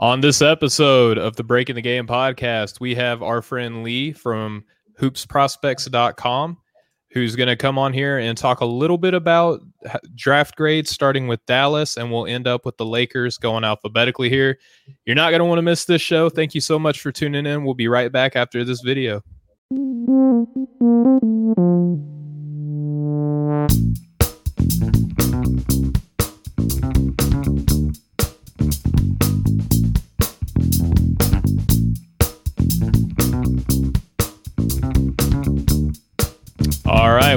On this episode of the Breaking the Game podcast, we have our friend Lee from hoopsprospects.com who's going to come on here and talk a little bit about draft grades starting with Dallas and we'll end up with the Lakers going alphabetically here. You're not going to want to miss this show. Thank you so much for tuning in. We'll be right back after this video.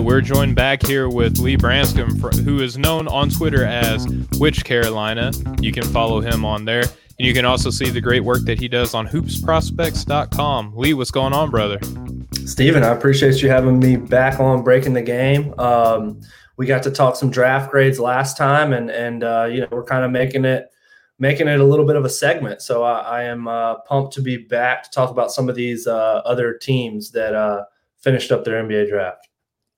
We're joined back here with Lee Branscome, who is known on Twitter as Which Carolina. You can follow him on there. And you can also see the great work that he does on hoopsprospects.com. Lee, what's going on, brother? Stephen, I appreciate you having me back on Breaking the Game. Um, we got to talk some draft grades last time, and and uh, you know we're kind of making it making it a little bit of a segment. So I, I am uh, pumped to be back to talk about some of these uh, other teams that uh, finished up their NBA draft.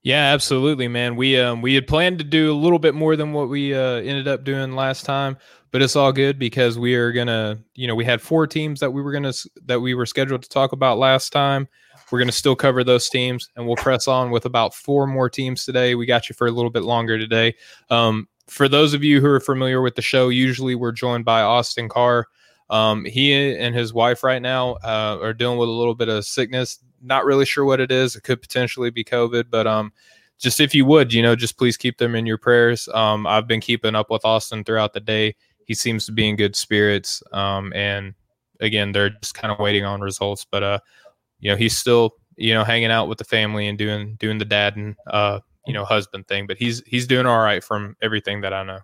Yeah, absolutely, man. We um we had planned to do a little bit more than what we uh, ended up doing last time, but it's all good because we are gonna, you know, we had four teams that we were gonna that we were scheduled to talk about last time. We're gonna still cover those teams, and we'll press on with about four more teams today. We got you for a little bit longer today. Um, for those of you who are familiar with the show, usually we're joined by Austin Carr. Um, he and his wife right now uh, are dealing with a little bit of sickness. Not really sure what it is. It could potentially be COVID, but um, just if you would, you know, just please keep them in your prayers. Um, I've been keeping up with Austin throughout the day. He seems to be in good spirits. Um, and again, they're just kind of waiting on results, but uh, you know, he's still you know hanging out with the family and doing doing the dad and uh, you know husband thing. But he's he's doing all right from everything that I know.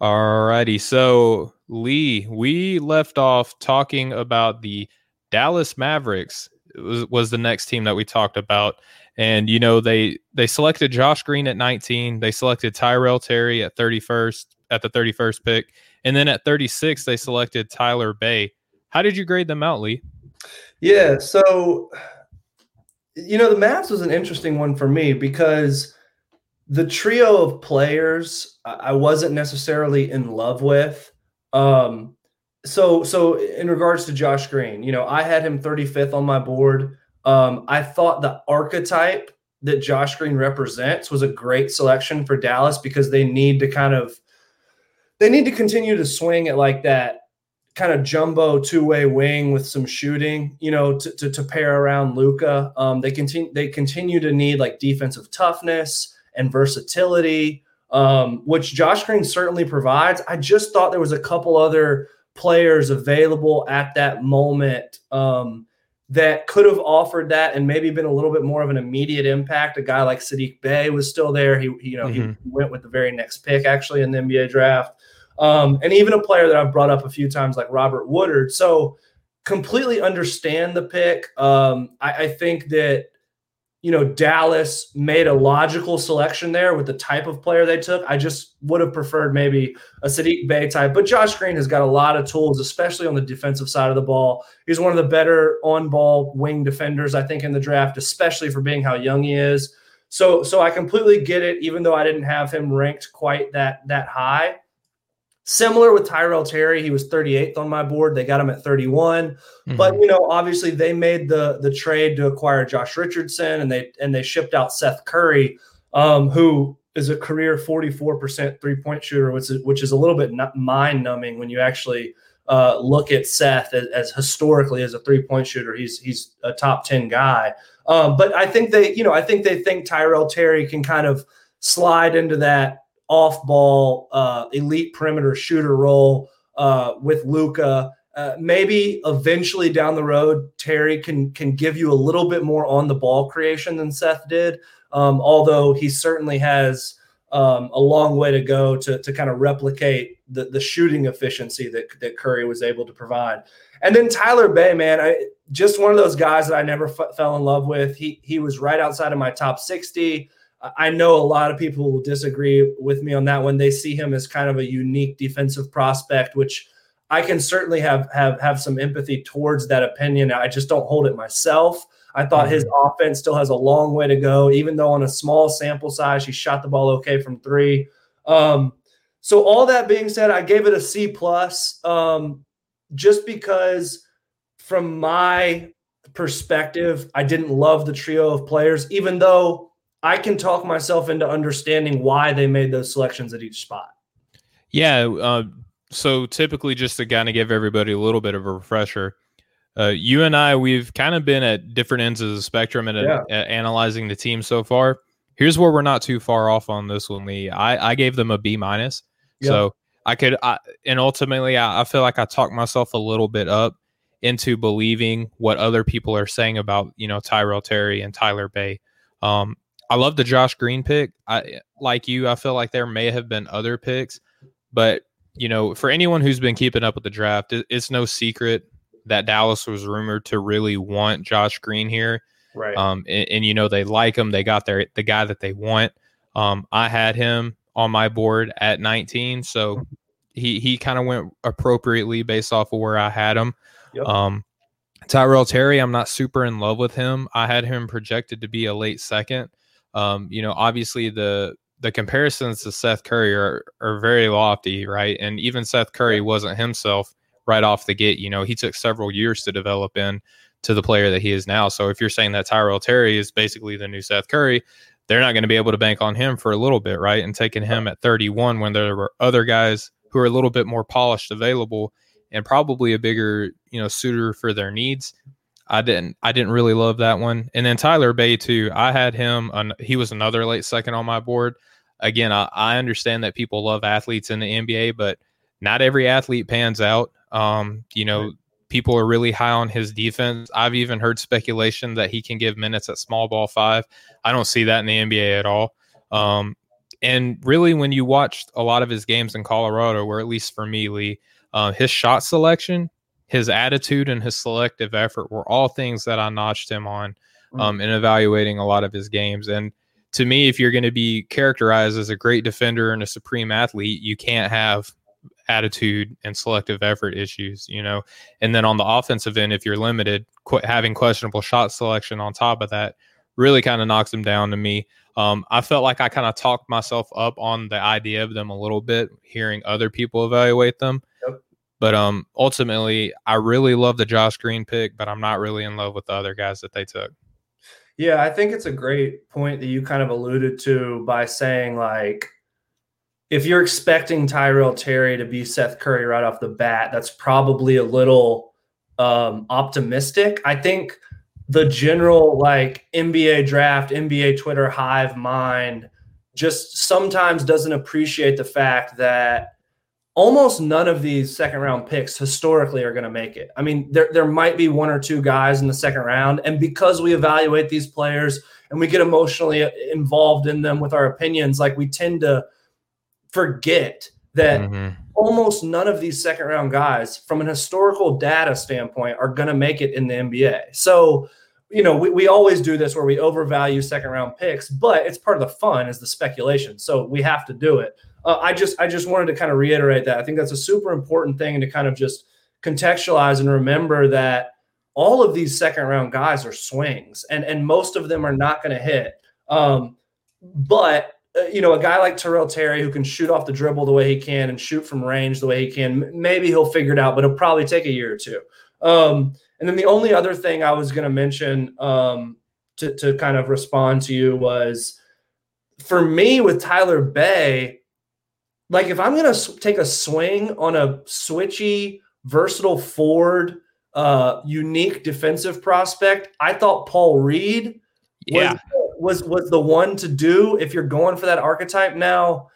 All righty, so Lee, we left off talking about the Dallas Mavericks was, was the next team that we talked about. And you know they they selected Josh Green at 19. They selected Tyrell Terry at 31st at the 31st pick, and then at 36 they selected Tyler Bey. How did you grade them out, Lee? Yeah, so you know the Mavs was an interesting one for me because the trio of players I wasn't necessarily in love with. Um, so so in regards to Josh Green, you know, I had him 35th on my board. Um, I thought the archetype that Josh Green represents was a great selection for Dallas because they need to kind of they need to continue to swing at like that kind of jumbo two-way wing with some shooting, you know, to, to, to pair around Luka. Um, they continue they continue to need like defensive toughness and versatility, um, which Josh Green certainly provides. I just thought there was a couple other players available at that moment um, that could have offered that and maybe been a little bit more of an immediate impact. A guy like Saddiq Bey was still there. He, you know, mm-hmm. he went with the very next pick actually in the NBA draft. Um, and even a player that I've brought up a few times like Robert Woodard. So completely understand the pick. Um, I, I think that you know, Dallas made a logical selection there with the type of player they took. I just would have preferred maybe a Saddiq Bey type, but Josh Green has got a lot of tools, especially on the defensive side of the ball. He's one of the better on-ball wing defenders, I think, in the draft, especially for being how young he is. So, so I completely get it, even though I didn't have him ranked quite that that high. Similar with Tyrell Terry, he was 38th on my board. They got him at 31. Mm-hmm. But you know, obviously they made the the trade to acquire Josh Richardson and they and they shipped out Seth Curry, um, who is a career 44% three-point shooter, which is which is a little bit mind-numbing when you actually uh, look at Seth as, as, historically as a three-point shooter. He's he's a top 10 guy. Um, but I think they, you know, I think they think Tyrell Terry can kind of slide into that off ball, uh, elite perimeter shooter role uh, with Luka. Uh, maybe eventually down the road, Terry can can give you a little bit more on the ball creation than Seth did. Um, although he certainly has um, a long way to go to, to kind of replicate the, the shooting efficiency that, that Curry was able to provide. And then Tyler Bey, man, I just one of those guys that I never f- fell in love with. He he was right outside of my top 60. I know a lot of people will disagree with me on that one. They see him as kind of a unique defensive prospect, which I can certainly have have have some empathy towards that opinion. I just don't hold it myself. I thought his mm-hmm. offense still has a long way to go, even though on a small sample size, he shot the ball okay from three. Um, so all that being said, I gave it a C plus. Um, just because from my perspective, I didn't love the trio of players, even though I can talk myself into understanding why they made those selections at each spot. Yeah. Uh, so typically, just to kind of give everybody a little bit of a refresher, uh, you and I, we've kind of been at different ends of the spectrum and yeah. at analyzing the team so far. Here's where we're not too far off on this one, Lee. I, I gave them a B minus. Yep. So I could, I, and ultimately, I, I feel like I talked myself a little bit up into believing what other people are saying about, you know, Tyrell Terry and Tyler Bey. Um, I love the Josh Green pick. I like you. I feel like there may have been other picks, but you know, for anyone who's been keeping up with the draft, it, it's no secret that Dallas was rumored to really want Josh Green here. Right. Um, and, and, you know they like him. They got their the guy that they want. Um, I had him on my board at 19, so he he kind of went appropriately based off of where I had him. Yep. Um, Tyrell Terry, I'm not super in love with him. I had him projected to be a late second. Um, you know, obviously the the comparisons to Seth Curry are, are very lofty, right? And even Seth Curry wasn't himself right off the gate. You know, he took several years to develop in to the player that he is now. So if you're saying that Tyrell Terry is basically the new Seth Curry, they're not going to be able to bank on him for a little bit, right? And taking him at 31 when there were other guys who are a little bit more polished available and probably a bigger, you know, suitor for their needs. I didn't I didn't really love that one. And then Tyler Bey too. I had him on he was another late second on my board. Again, I, I understand that people love athletes in the NBA, but not every athlete pans out. Um, you know, right people are really high on his defense. I've even heard speculation that he can give minutes at small ball five. I don't see that in the NBA at all. Um, and really, when you watched a lot of his games in Colorado, or at least for me, Lee, uh, his shot selection, his attitude, and his selective effort were all things that I notched him on mm. um, in evaluating a lot of his games. And to me, if you're going to be characterized as a great defender and a supreme athlete, you can't have attitude and selective effort issues, you know. And then on the offensive end, if you're limited, qu- having questionable shot selection on top of that really kind of knocks them down to me. Um, I felt like I kind of talked myself up on the idea of them a little bit, hearing other people evaluate them. Yep. But um, ultimately, I really love the Josh Green pick, but I'm not really in love with the other guys that they took. Yeah, I think it's a great point that you kind of alluded to by saying like if you're expecting Tyrell Terry to be Seth Curry right off the bat, that's probably a little um, optimistic. I think the general like NBA draft, NBA Twitter hive mind just sometimes doesn't appreciate the fact that almost none of these second round picks historically are going to make it. I mean, there, there might be one or two guys in the second round. And because we evaluate these players and we get emotionally involved in them with our opinions, like we tend to forget that mm-hmm. almost none of these second round guys, from an historical data standpoint, are going to make it in the NBA. So, you know, we, we always do this where we overvalue second round picks, but it's part of the fun is the speculation. So we have to do it. Uh, I just I just wanted to kind of reiterate that. I think that's a super important thing to kind of just contextualize and remember that all of these second round guys are swings and and most of them are not going to hit. Um, but uh, you know, a guy like Tyrell Terry who can shoot off the dribble the way he can and shoot from range the way he can, maybe he'll figure it out, but it'll probably take a year or two. Um, and then the only other thing I was going to mention um, to, to kind of respond to you was for me with Tyler Bey, like if I'm going to take a swing on a switchy, versatile forward, uh, unique defensive prospect, I thought Paul Reed yeah. was was was the one to do if you're going for that archetype now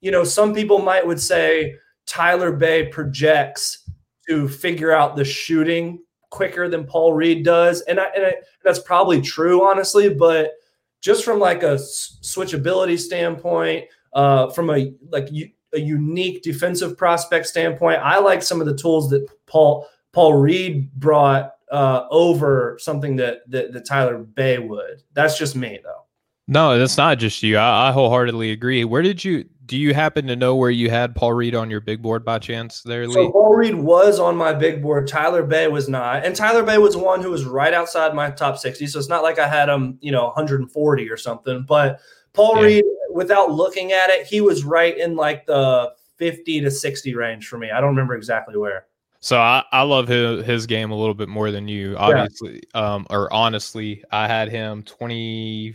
you know some people might would say tyler Bey projects to figure out the shooting quicker than paul reed does and, I, and I, that's probably true honestly but just from like a switchability standpoint uh, from a like a unique defensive prospect standpoint i like some of the tools that paul paul reed brought uh, over something that, that that Tyler Bey would. That's just me though. No, that's not just you. I, I, wholeheartedly agree. Where did you do you happen to know where you had Paul Reed on your big board by chance there, Lee? So Paul Reed was on my big board. Tyler Bey was not. And Tyler Bey was one who was right outside my top 60. So it's not like I had him, you know, 140 or something. But Paul yeah. Reed, without looking at it, he was right in like the 50 to 60 range for me. I don't remember exactly where. So I, I love his, his game a little bit more than you, obviously. Yeah. Um, or honestly, I had him 24th,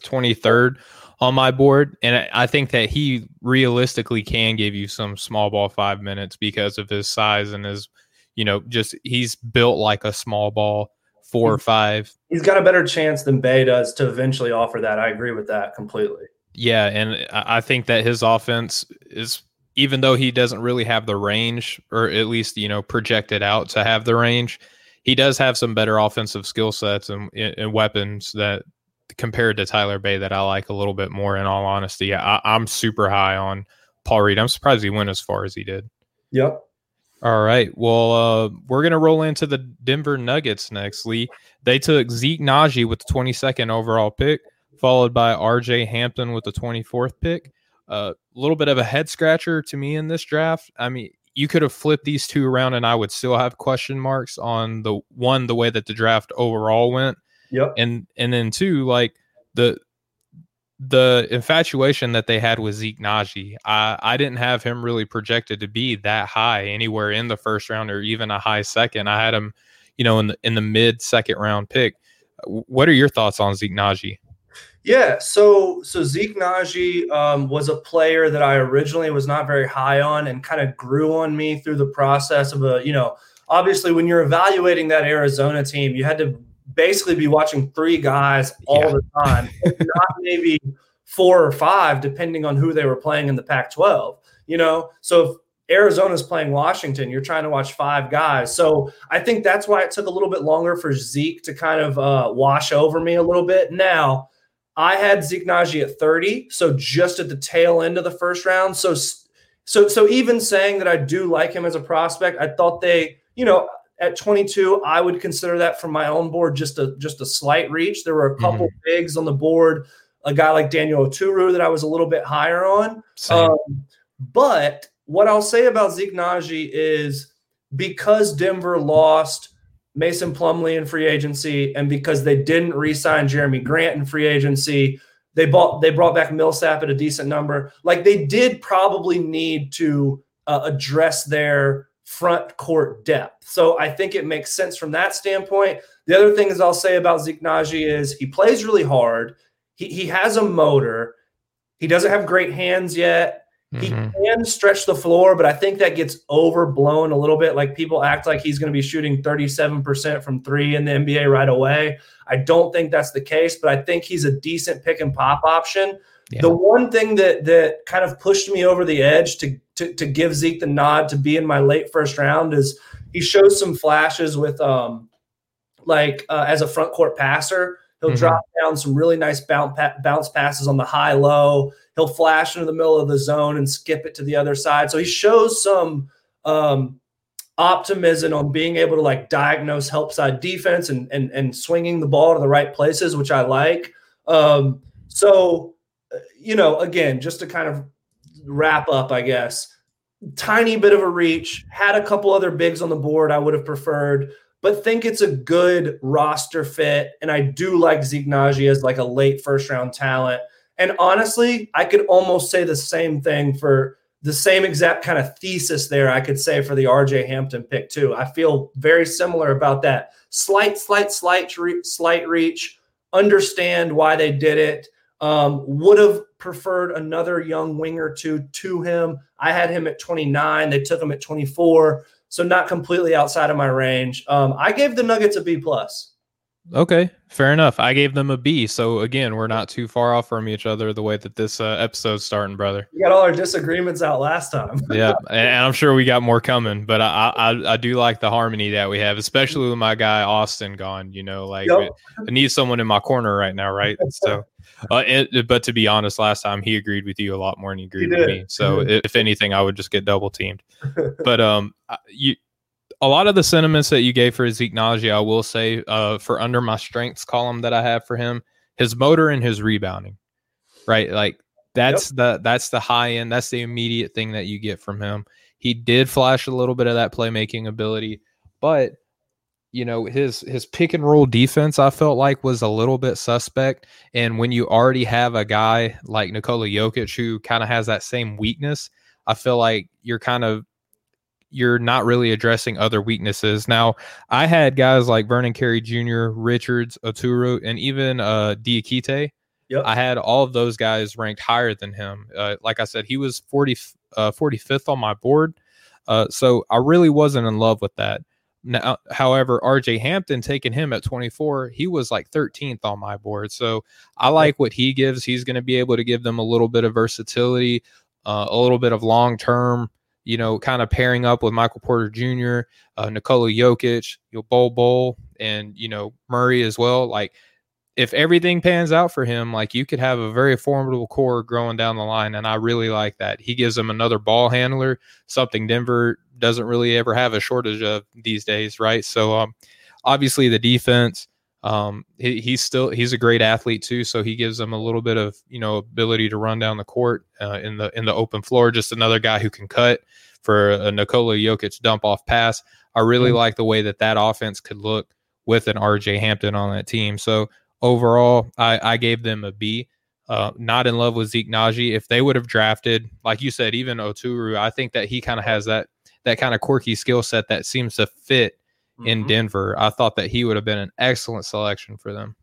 23rd on my board. And I think that he realistically can give you some small ball five minutes because of his size and his, you know, just he's built like a small ball four or five. He's got a better chance than Bey does to eventually offer that. I agree with that completely. Yeah. And I think that his offense is even though he doesn't really have the range, or at least you know projected out to have the range, he does have some better offensive skill sets and, and, weapons that compared to Tyler Bey that I like a little bit more. In all honesty, yeah, I, am super high on Paul Reed. I'm surprised he went as far as he did. Yep. All right. Well, uh, we're gonna roll into the Denver Nuggets next. Lee, they took Zeke Nnaji with the 22nd overall pick, followed by R.J. Hampton with the 24th pick a little bit of a head scratcher to me in this draft. I mean, you could have flipped these two around and I would still have question marks on the one, the way that the draft overall went. Yep. And and then two, like the the infatuation that they had with Zeke Nnaji, I, I didn't have him really projected to be that high anywhere in the first round or even a high second. I had him, you know, in the in the mid second round pick. What are your thoughts on Zeke Nnaji? Yeah, so so Zeke Nnaji um, was a player that I originally was not very high on, and kind of grew on me through the process of a you know obviously when you're evaluating that Arizona team, you had to basically be watching three guys all yeah. the time, not maybe four or five, depending on who they were playing in the Pac-12. You know, so if Arizona's playing Washington, you're trying to watch five guys. So I think that's why it took a little bit longer for Zeke to kind of uh, wash over me a little bit. Now I had Zeke Nnaji at 30, so just at the tail end of the first round. So, so, so even saying that I do like him as a prospect, I thought they, you know, at 22, I would consider that from my own board just a just a slight reach. There were a couple mm-hmm. bigs on the board, a guy like Daniel Oturu that I was a little bit higher on. Um, but what I'll say about Zeke is because Denver lost Mason Plumlee in free agency, and because they didn't re-sign Jerami Grant in free agency, they bought they brought back Millsap at a decent number. Like they did probably need to uh, address their front court depth. So I think it makes sense from that standpoint. The other thing is I'll say about Zeke is he plays really hard. He he has a motor. He doesn't have great hands yet. He mm-hmm. can stretch the floor, but I think that gets overblown a little bit. Like people act like he's going to be shooting 37% from three in the NBA right away. I don't think that's the case, but I think he's a decent pick and pop option. Yeah. The one thing that that kind of pushed me over the edge to, to to give Zeke the nod to be in my late first round is he shows some flashes with um like uh, as a front court passer. He'll mm-hmm. drop down some really nice bounce, bounce passes on the high low he'll flash into the middle of the zone and skip it to the other side. So he shows some um, optimism on being able to like diagnose help side defense and and and swinging the ball to the right places, which I like. Um, so uh, you know, again, just to kind of wrap up, I guess. Tiny bit of a reach, had a couple other bigs on the board I would have preferred, but think it's a good roster fit. And I do like Zeke as like a late first round talent. And honestly, I could almost say the same thing for the same exact kind of thesis there. I could say for the RJ Hampton pick too. I feel very similar about that. Slight, slight, slight, slight reach. Understand why they did it. Um, would have preferred another young winger to to him. I had him at 29. They took him at 24, so not completely outside of my range. Um, I gave the Nuggets a B plus. Okay, fair enough. I gave them a B. So again, we're not too far off from each other the way that this uh, episode's starting, brother. We got all our disagreements out last time. yeah, and I'm sure we got more coming. But I, I I do like the harmony that we have, especially with my guy Austin gone. You know, like yep. I need someone in my corner right now, right? So, uh, it, but to be honest, last time he agreed with you a lot more than he agreed he with me. So if anything, I would just get double teamed. But um, you a lot of the sentiments that you gave for Zeke Nnaji, I will say, uh, for under my strengths column that I have for him, his motor and his rebounding, right? Like that's yep. the that's the high end, that's the immediate thing that you get from him. He did flash a little bit of that playmaking ability, but you know his his pick and roll defense I felt like was a little bit suspect. And when you already have a guy like Nikola Jokic who kind of has that same weakness, I feel like you're kind of you're not really addressing other weaknesses. Now, I had guys like Vernon Carey Jr., Richards, Oturu, and even uh, Diakite. Yep. I had all of those guys ranked higher than him. Uh, like I said, he was 40, uh, 45th on my board. Uh, so I really wasn't in love with that. Now, however, RJ Hampton taking him at 24, he was like 13th on my board. So I like what he gives. He's going to be able to give them a little bit of versatility, uh, a little bit of long term, you know, kind of pairing up with Michael Porter Jr., uh, Nikola Jokic, you know, Bol Bol, and, you know, Murray as well. Like, if everything pans out for him, like you could have a very formidable core growing down the line. And I really like that. He gives them another ball handler, something Denver doesn't really ever have a shortage of these days, right? So um, obviously the defense, um, he, he's still he's a great athlete too, so he gives them a little bit of you know ability to run down the court uh, in the in the open floor. Just another guy who can cut for a Nikola Jokic dump off pass. I really like the way that that offense could look with an RJ Hampton on that team. So overall, I, I gave them a B. Uh, not in love with Zeke Nnaji. If they would have drafted, like you said, even Oturu, I think that he kind of has that that kind of quirky skill set that seems to fit mm-hmm. in Denver. I thought that he would have been an excellent selection for them.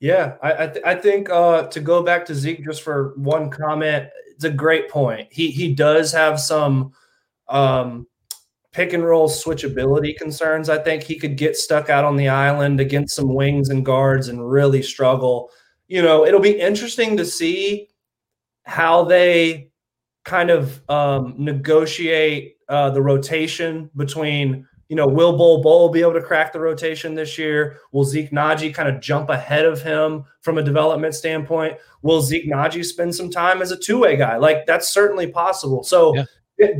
Yeah, I I, th- I think uh, to go back to Zeke just for one comment, it's a great point. He he does have some um, pick and roll switchability concerns. I think he could get stuck out on the island against some wings and guards and really struggle. You know, it'll be interesting to see how they kind of um, negotiate uh, the rotation between, you know, will Bol Bol be able to crack the rotation this year? Will Zeke Nnaji kind of jump ahead of him from a development standpoint? Will Zeke Nnaji spend some time as a two way guy? Like that's certainly possible. So yeah.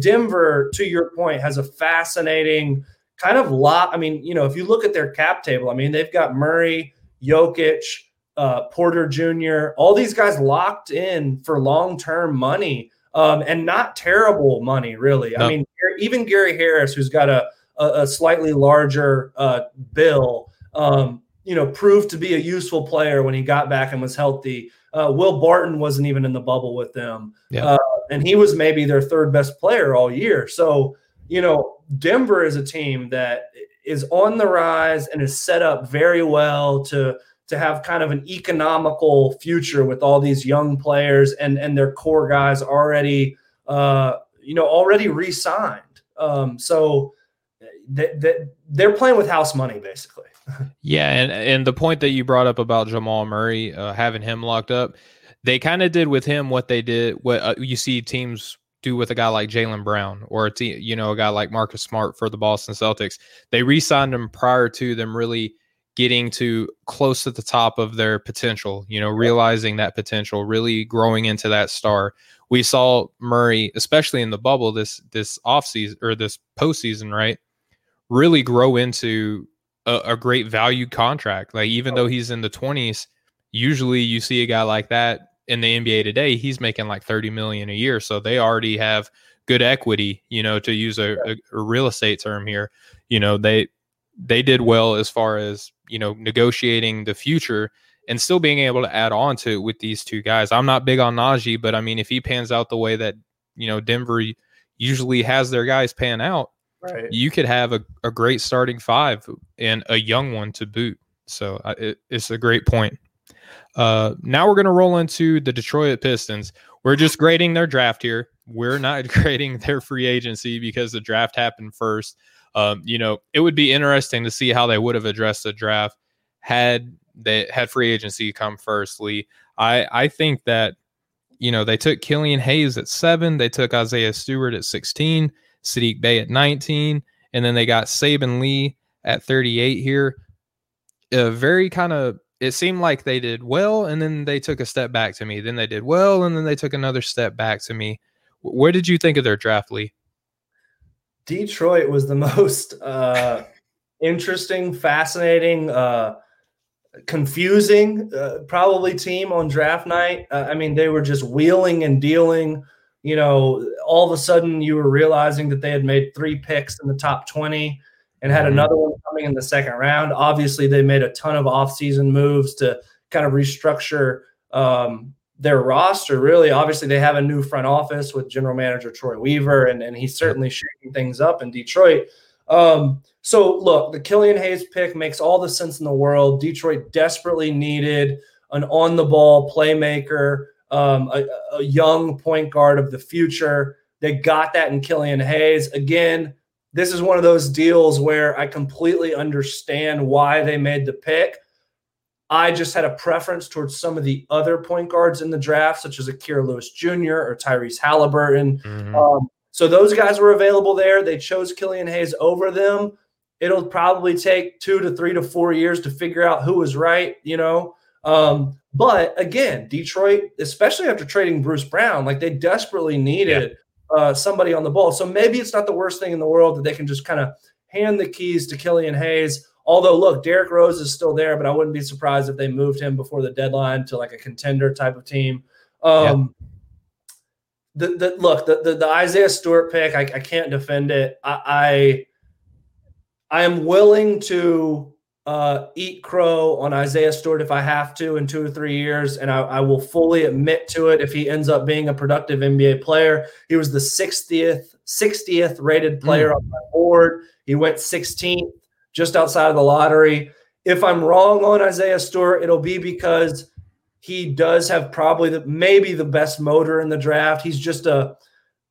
Denver, to your point, has a fascinating kind of lot. I mean, you know, if you look at their cap table, I mean, they've got Murray, Jokic, uh, Porter Jr., all these guys locked in for long term money um, and not terrible money, really. No. I mean, even Gary Harris, who's got a, a, a slightly larger uh, bill, um, you know, proved to be a useful player when he got back and was healthy. Uh, Will Barton wasn't even in the bubble with them. Yeah. Uh, and he was maybe their third best player all year. So, you know, Denver is a team that is on the rise and is set up very well to to have kind of an economical future with all these young players and and their core guys already uh, you know already re-signed. Um, so they, they're playing with house money basically. Yeah, and and the point that you brought up about Jamal Murray uh, having him locked up, they kind of did with him what they did what uh, you see teams do with a guy like Jaylen Brown or a team, you know, a guy like Marcus Smart for the Boston Celtics. They re-signed him prior to them really getting to close to the top of their potential, you know, realizing that potential, really growing into that star. We saw Murray, especially in the bubble this this offseason or this postseason, right? Really grow into a, a great value contract. Like even though he's in the 20s, usually you see a guy like that in the NBA today, he's making like 30 million a year. So they already have good equity, you know, to use a, a, a, real estate term here. You know, they they did well as far as, you know, negotiating the future and still being able to add on to it with these two guys. I'm not big on Nnaji, but I mean if he pans out the way that, you know, Denver usually has their guys pan out, right. you could have a, a great starting five and a young one to boot. So it, it's a great point. Uh, now we're going to roll into the Detroit Pistons. We're just grading their draft here. We're not grading their free agency because the draft happened first. Um, you know, it would be interesting to see how they would have addressed the draft had they had free agency come first. Lee, I I think that you know they took Killian Hayes at seven, they took Isaiah Stewart at sixteen, Saddiq Bey at nineteen, and then they got Saben Lee at thirty eight here. A very kind of it seemed like they did well and then they took a step back to me. Then they did well and then they took another step back to me. Where did you think of their draft, Lee? Detroit was the most uh, interesting, fascinating, uh, confusing, uh, probably team on draft night. Uh, I mean, they were just wheeling and dealing. You know, all of a sudden you were realizing that they had made three picks in the top 20 and had mm-hmm. another one coming in the second round. Obviously, they made a ton of offseason moves to kind of restructure um, their roster. Really, obviously, they have a new front office with general manager Troy Weaver, and, and he's certainly shaking things up in Detroit. Um, so, look, the Killian Hayes pick makes all the sense in the world. Detroit desperately needed an on the ball playmaker, um, a, a young point guard of the future. They got that in Killian Hayes. Again, this is one of those deals where I completely understand why they made the pick. I just had a preference towards some of the other point guards in the draft, such as Akira Lewis Jr. or Tyrese Halliburton. Mm-hmm. Um, so those guys were available there. They chose Killian Hayes over them. It'll probably take two to three to four years to figure out who was right, you know. Um, but again, Detroit, especially after trading Bruce Brown, like they desperately needed uh, somebody on the ball. So maybe it's not the worst thing in the world that they can just kind of hand the keys to Killian Hayes. Although, look, Derrick Rose is still there, but I wouldn't be surprised if they moved him before the deadline to like a contender type of team. Um, yeah. the, the look, the, the, the Isaiah Stewart pick, I, I can't defend it. I, I I am willing to uh, eat crow on Isaiah Stewart if I have to in two or three years, and I, I, will fully admit to it if he ends up being a productive NBA player. He was the 60th 60th rated player mm. on my board. He went 16th, just outside of the lottery. If I'm wrong on Isaiah Stewart, it'll be because he does have probably the maybe the best motor in the draft. He's just a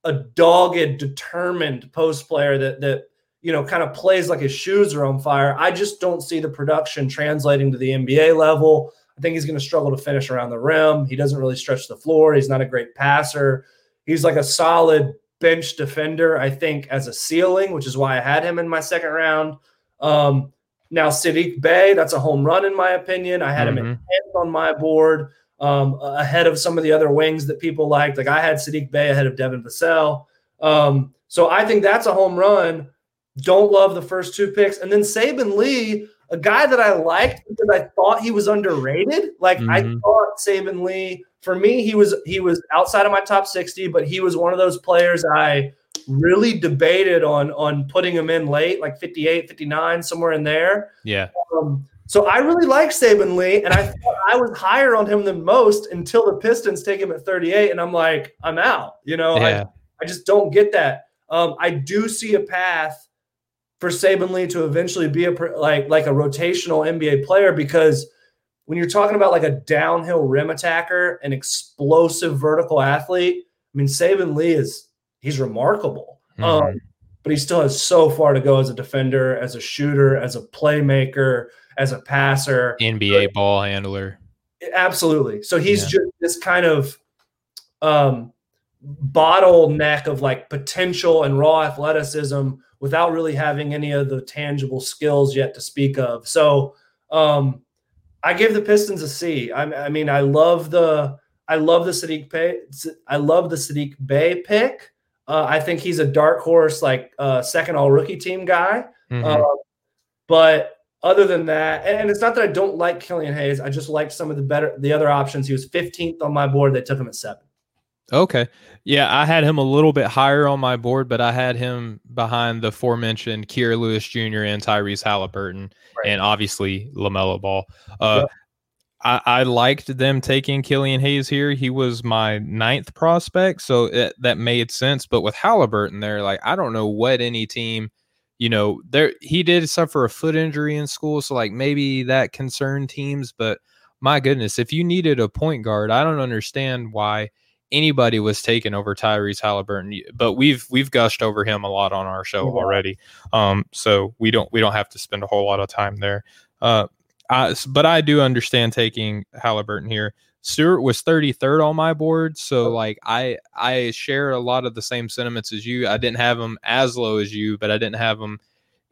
a dogged, determined post player that that you know, kind of plays like his shoes are on fire. I just don't see the production translating to the NBA level. I think he's going to struggle to finish around the rim. He doesn't really stretch the floor. He's not a great passer. He's like a solid bench defender, I think, as a ceiling, which is why I had him in my second round. Um, now, Saddiq Bey, that's a home run in my opinion. I had mm-hmm. him in 10th on my board, um, ahead of some of the other wings that people liked. Like I had Saddiq Bey ahead of Devin Vassell. Um, so I think that's a home run. Don't love the first two picks. And then Saben Lee, a guy that I liked because I thought he was underrated. Like mm-hmm. I thought Saben Lee, for me, he was he was outside of my top 60, but he was one of those players I really debated on on putting him in late, like 58, 59, somewhere in there. Yeah. Um, so I really like Saben Lee, and I thought I was higher on him than most until the Pistons take him at 38, and I'm like, I'm out. You know, yeah. I, I just don't get that. Um, I do see a path for Saben Lee to eventually be a like like a rotational NBA player because when you're talking about like a downhill rim attacker, an explosive vertical athlete, I mean Saben Lee is he's remarkable. Mm-hmm. Um, but he still has so far to go as a defender, as a shooter, as a playmaker, as a passer, NBA but, ball handler. Absolutely. So he's yeah. just this kind of um, bottleneck of like potential and raw athleticism without really having any of the tangible skills yet to speak of. So um, I give the Pistons a C. I, I mean, I love the I love the Saddiq Bey. I love the Saddiq Bey pick. Uh, I think he's a dark horse, like uh, second all rookie team guy. Mm-hmm. Uh, but other than that, and, and, it's not that I don't like Killian Hayes. I just like some of the better the other options. He was 15th on my board. They took him at seven. Okay. Yeah, I had him a little bit higher on my board, but I had him behind the aforementioned Kira Lewis Jr. and Tyrese Halliburton, right. and obviously LaMelo Ball. Uh, I, I, liked them taking Killian Hayes here. He was my ninth prospect, so it, that made sense. But with Halliburton there, like I don't know what any team, you know, there he did suffer a foot injury in school, so like maybe that concerned teams. But my goodness, if you needed a point guard, I don't understand why anybody was taken over Tyrese Halliburton, but we've we've gushed over him a lot on our show already. Um, so we don't we don't have to spend a whole lot of time there. Uh, I, but I do understand taking Halliburton here. Stewart was 33rd on my board, so like I I share a lot of the same sentiments as you. I didn't have him as low as you, but I didn't have him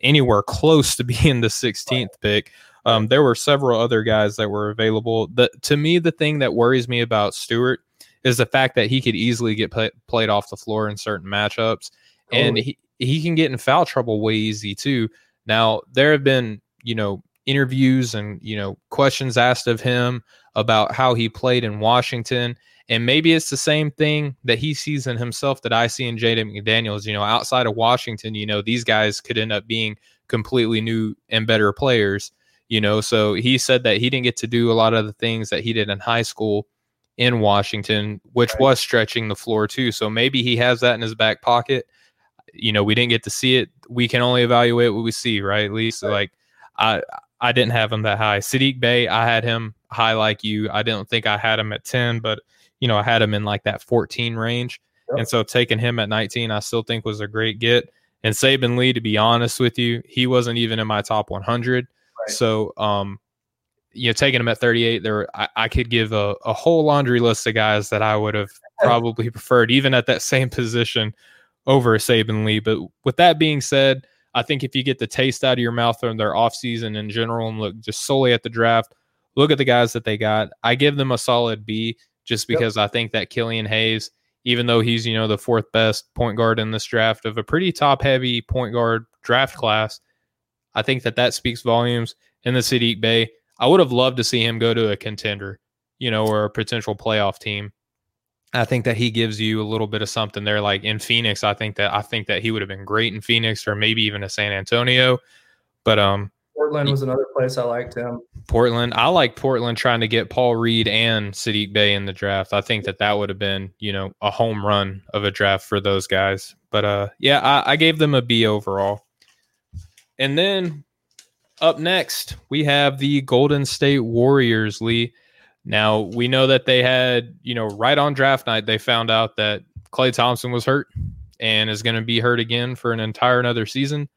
anywhere close to being the 16th pick. Um, there were several other guys that were available. The to me, the thing that worries me about Stewart is the fact that he could easily get play, played off the floor in certain matchups, and he he can get in foul trouble way easy too. Now there have been you know interviews and you know questions asked of him about how he played in Washington. And maybe it's the same thing that he sees in himself that I see in Jaden McDaniels. You know, outside of Washington, you know, these guys could end up being completely new and better players. You know, so he said that he didn't get to do a lot of the things that he did in high school in Washington, which right. was stretching the floor too. So maybe he has that in his back pocket. You know, we didn't get to see it. We can only evaluate what we see, right? At least right. like I I didn't have him that high. Saddiq Bey, I had him high like you. I didn't think I had him at 10, but you know, I had him in like that 14 range. Yep. And so taking him at 19, I still think was a great get. And Saben Lee, to be honest with you, he wasn't even in my top 100. Right. So, um, you know, taking him at 38, there I, I could give a, a whole laundry list of guys that I would have probably preferred, even at that same position, over Saben Lee. But with that being said, I think if you get the taste out of your mouth from their offseason in general and look just solely at the draft, look at the guys that they got. I give them a solid B just because yep. I think that Killian Hayes, even though he's, you know, the fourth best point guard in this draft of a pretty top heavy point guard draft class, I think that that speaks volumes in the Saddiq Bey. I would have loved to see him go to a contender, you know, or a potential playoff team. I think that he gives you a little bit of something there. Like in Phoenix, I think that I think that he would have been great in Phoenix or maybe even a San Antonio. But um Portland was another place I liked him. Portland, I like Portland trying to get Paul Reed and Saddiq Bey in the draft. I think that that would have been, you know, a home run of a draft for those guys. But uh, yeah, I, I gave them a B overall. And then up next, we have the Golden State Warriors, Lee. Now, we know that they had, you know, right on draft night, they found out that Klay Thompson was hurt and is going to be hurt again for an entire another season.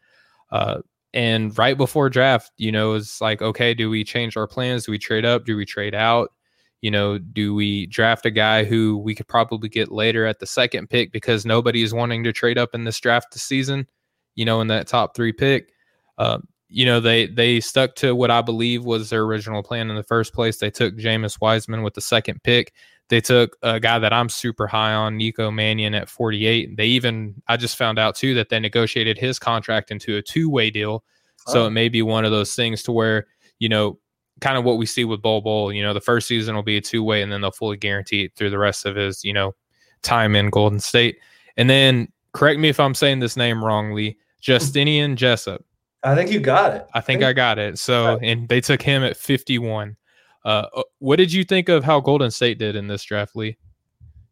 Uh, and right before draft, you know, it's like, okay, do we change our plans? Do we trade up? Do we trade out? You know, do we draft a guy who we could probably get later at the second pick because nobody is wanting to trade up in this draft this season, you know, in that top three pick? Uh, you know, they they stuck to what I believe was their original plan in the first place. They took James Wiseman with the second pick. They took a guy that I'm super high on, Nico Mannion, at 48. They even, I just found out too that they negotiated his contract into a two way deal. So oh. it may be one of those things to where, you know, kind of what we see with Bol Bol, you know, the first season will be a two way and then they'll fully guarantee it through the rest of his, you know, time in Golden State. And then correct me if I'm saying this name wrongly, Justinian Jessup. I think you got it. I think I got it. So, and they took him at 51. Uh, uh, what did you think of how Golden State did in this draft, Lee?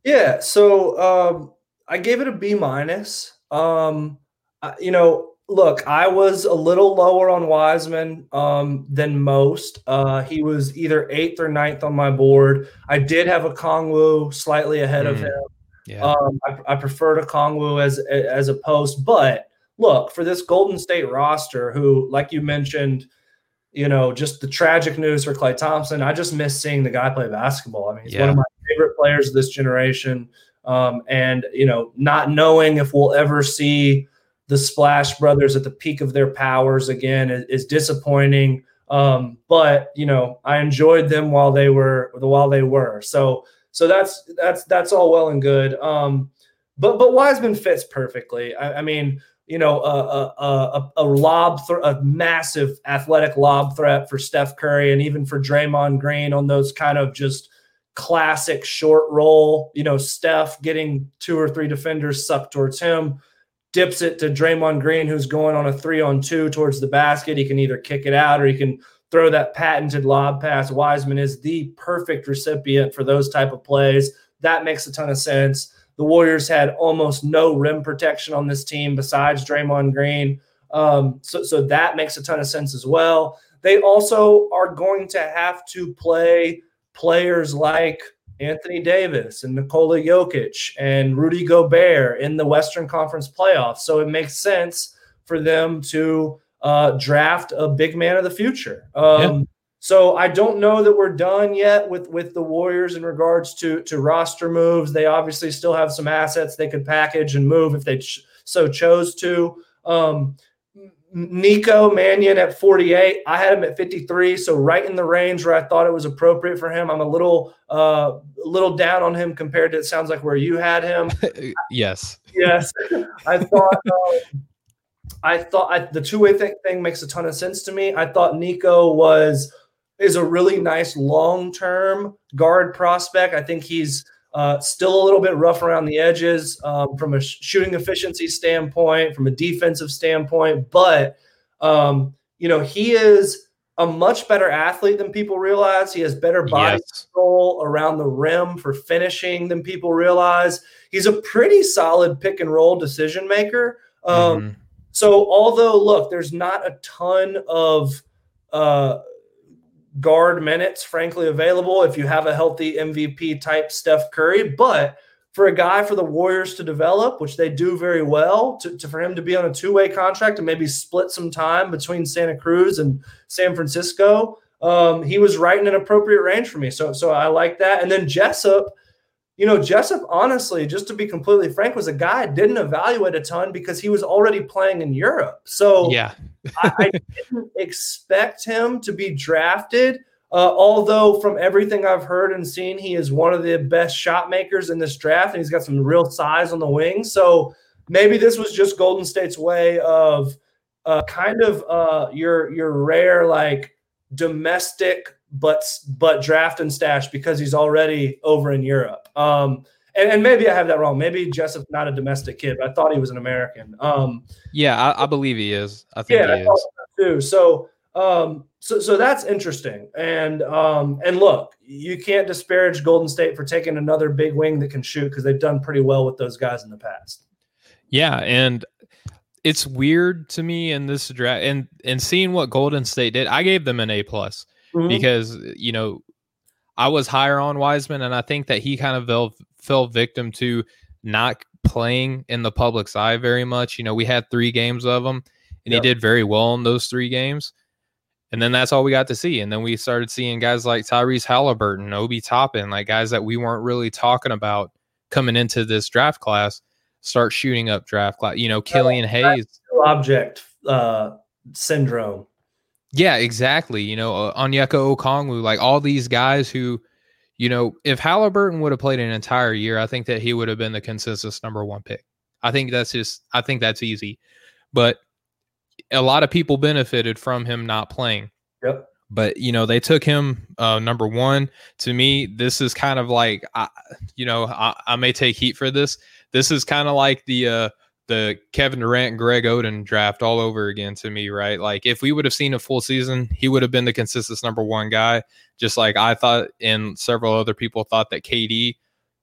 Yeah, so um, I gave it a B minus. Um, you know, look, I was a little lower on Wiseman um, than most. Uh, he was either eighth or ninth on my board. I did have Okongwu slightly ahead mm, of him. Yeah. Um, I, I preferred Okongwu as as a post, but look for this Golden State roster, who, like you mentioned you know, just the tragic news for Klay Thompson. I just miss seeing the guy play basketball. I mean, he's yeah. one of my favorite players of this generation. Um, and, you know, not knowing if we'll ever see the Splash Brothers at the peak of their powers again is, is disappointing. Um, but you know, I enjoyed them while they were while they were. So so that's that's that's all well and good. Um, but but Wiseman fits perfectly. I, I mean, you know, a, a, a, a lob, th- a massive athletic lob threat for Steph Curry and even for Draymond Green on those kind of just classic short roll. You know, Steph getting two or three defenders sucked towards him, dips it to Draymond Green, who's going on a three on two towards the basket. He can either kick it out or he can throw that patented lob pass. Wiseman is the perfect recipient for those type of plays. That makes a ton of sense. The Warriors had almost no rim protection on this team besides Draymond Green. Um, so, so that makes a ton of sense as well. They also are going to have to play players like Anthony Davis and Nikola Jokic and Rudy Gobert in the Western Conference playoffs. So it makes sense for them to uh, draft a big man of the future. Um, yeah. So I don't know that we're done yet with with the Warriors in regards to to roster moves. They obviously still have some assets they could package and move if they ch- so chose to. Um, Nico Mannion at 48. I had him at 53, so right in the range where I thought it was appropriate for him. I'm a little uh, a little down on him compared to it sounds like where you had him. yes. Yes. I thought uh, I thought I, the two-way thing, thing makes a ton of sense to me. I thought Nico was is a really nice long term guard prospect. I think he's uh, still a little bit rough around the edges um, from a shooting efficiency standpoint, from a defensive standpoint, but um, you know he is a much better athlete than people realize. He has better body yes. control around the rim for finishing than people realize. He's a pretty solid pick and roll decision maker. Um, mm-hmm. So, although, look, there's not a ton of uh, guard minutes, frankly, available if you have a healthy MVP type Steph Curry, but for a guy for the Warriors to develop, which they do very well, to, to for him to be on a two way contract and maybe split some time between Santa Cruz and San Francisco, um, he was right in an appropriate range for me. So so I like that. And then Jessup, you know, Jessup, honestly, just to be completely frank, was a guy I didn't evaluate a ton because he was already playing in Europe. So yeah, I, I didn't expect him to be drafted uh, although, from everything I've heard and seen, he is one of the best shot makers in this draft, and he's got some real size on the wing. So maybe this was just Golden State's way of uh, kind of uh, your your rare like domestic but but draft and stash because he's already over in Europe. Um, and, and, maybe I have that wrong. Maybe Jessup's not a domestic kid, but I thought he was an American. Um, yeah, I, I believe he is. I think yeah, he is too. So um, so, so that's interesting. And um, and look, you can't disparage Golden State for taking another big wing that can shoot because they've done pretty well with those guys in the past. Yeah, and it's weird to me in this draft and and seeing what Golden State did. I gave them an A plus mm-hmm. because you know I was higher on Wiseman, and I think that he kind of fell fell victim to not playing in the public's eye very much. You know, we had three games of him, and yep. he did very well in those three games. And then that's all we got to see. And then we started seeing guys like Tyrese Halliburton, Obi Toppin, like guys that we weren't really talking about coming into this draft class start shooting up draft class. You know, Killian Hayes. Object uh, syndrome. Yeah, exactly. You know, uh, Onyeka Okongwu, like all these guys who, you know, if Halliburton would have played an entire year, I think that he would have been the consensus number one pick. I think that's just, I think that's easy. But a lot of people benefited from him not playing. Yep. But you know they took him uh, number one. To me, this is kind of like, I, you know, I, I may take heat for this. This is kind of like the uh, the Kevin Durant and Greg Oden draft all over again to me, right? Like if we would have seen a full season, he would have been the consistent number one guy. Just like I thought, and several other people thought that KD,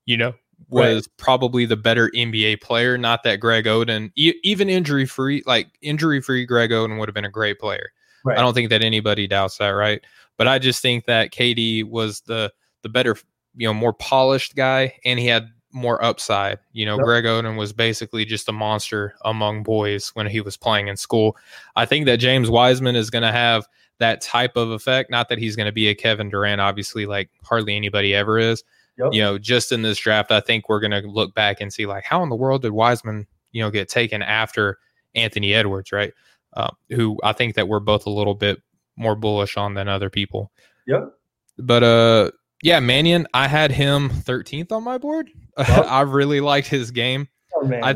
you know, was right. probably the better NBA player. Not that Greg Oden, e- even injury free, like injury free, Greg Oden would have been a great player. Right. I don't think that anybody doubts that, right? But I just think that KD was the the better, you know, more polished guy, and he had more upside. You know, yep. Greg Oden was basically just a monster among boys when he was playing in school. I think that James Wiseman is going to have that type of effect. Not that he's going to be a Kevin Durant, obviously, like hardly anybody ever is Yep. You know, just in this draft, I think we're going to look back and see like how in the world did Wiseman, you know, get taken after Anthony Edwards, right? Uh, who I think that we're both a little bit more bullish on than other people. Yep. But uh, yeah, Mannion, I had him 13th on my board. I really liked his game. Oh, I,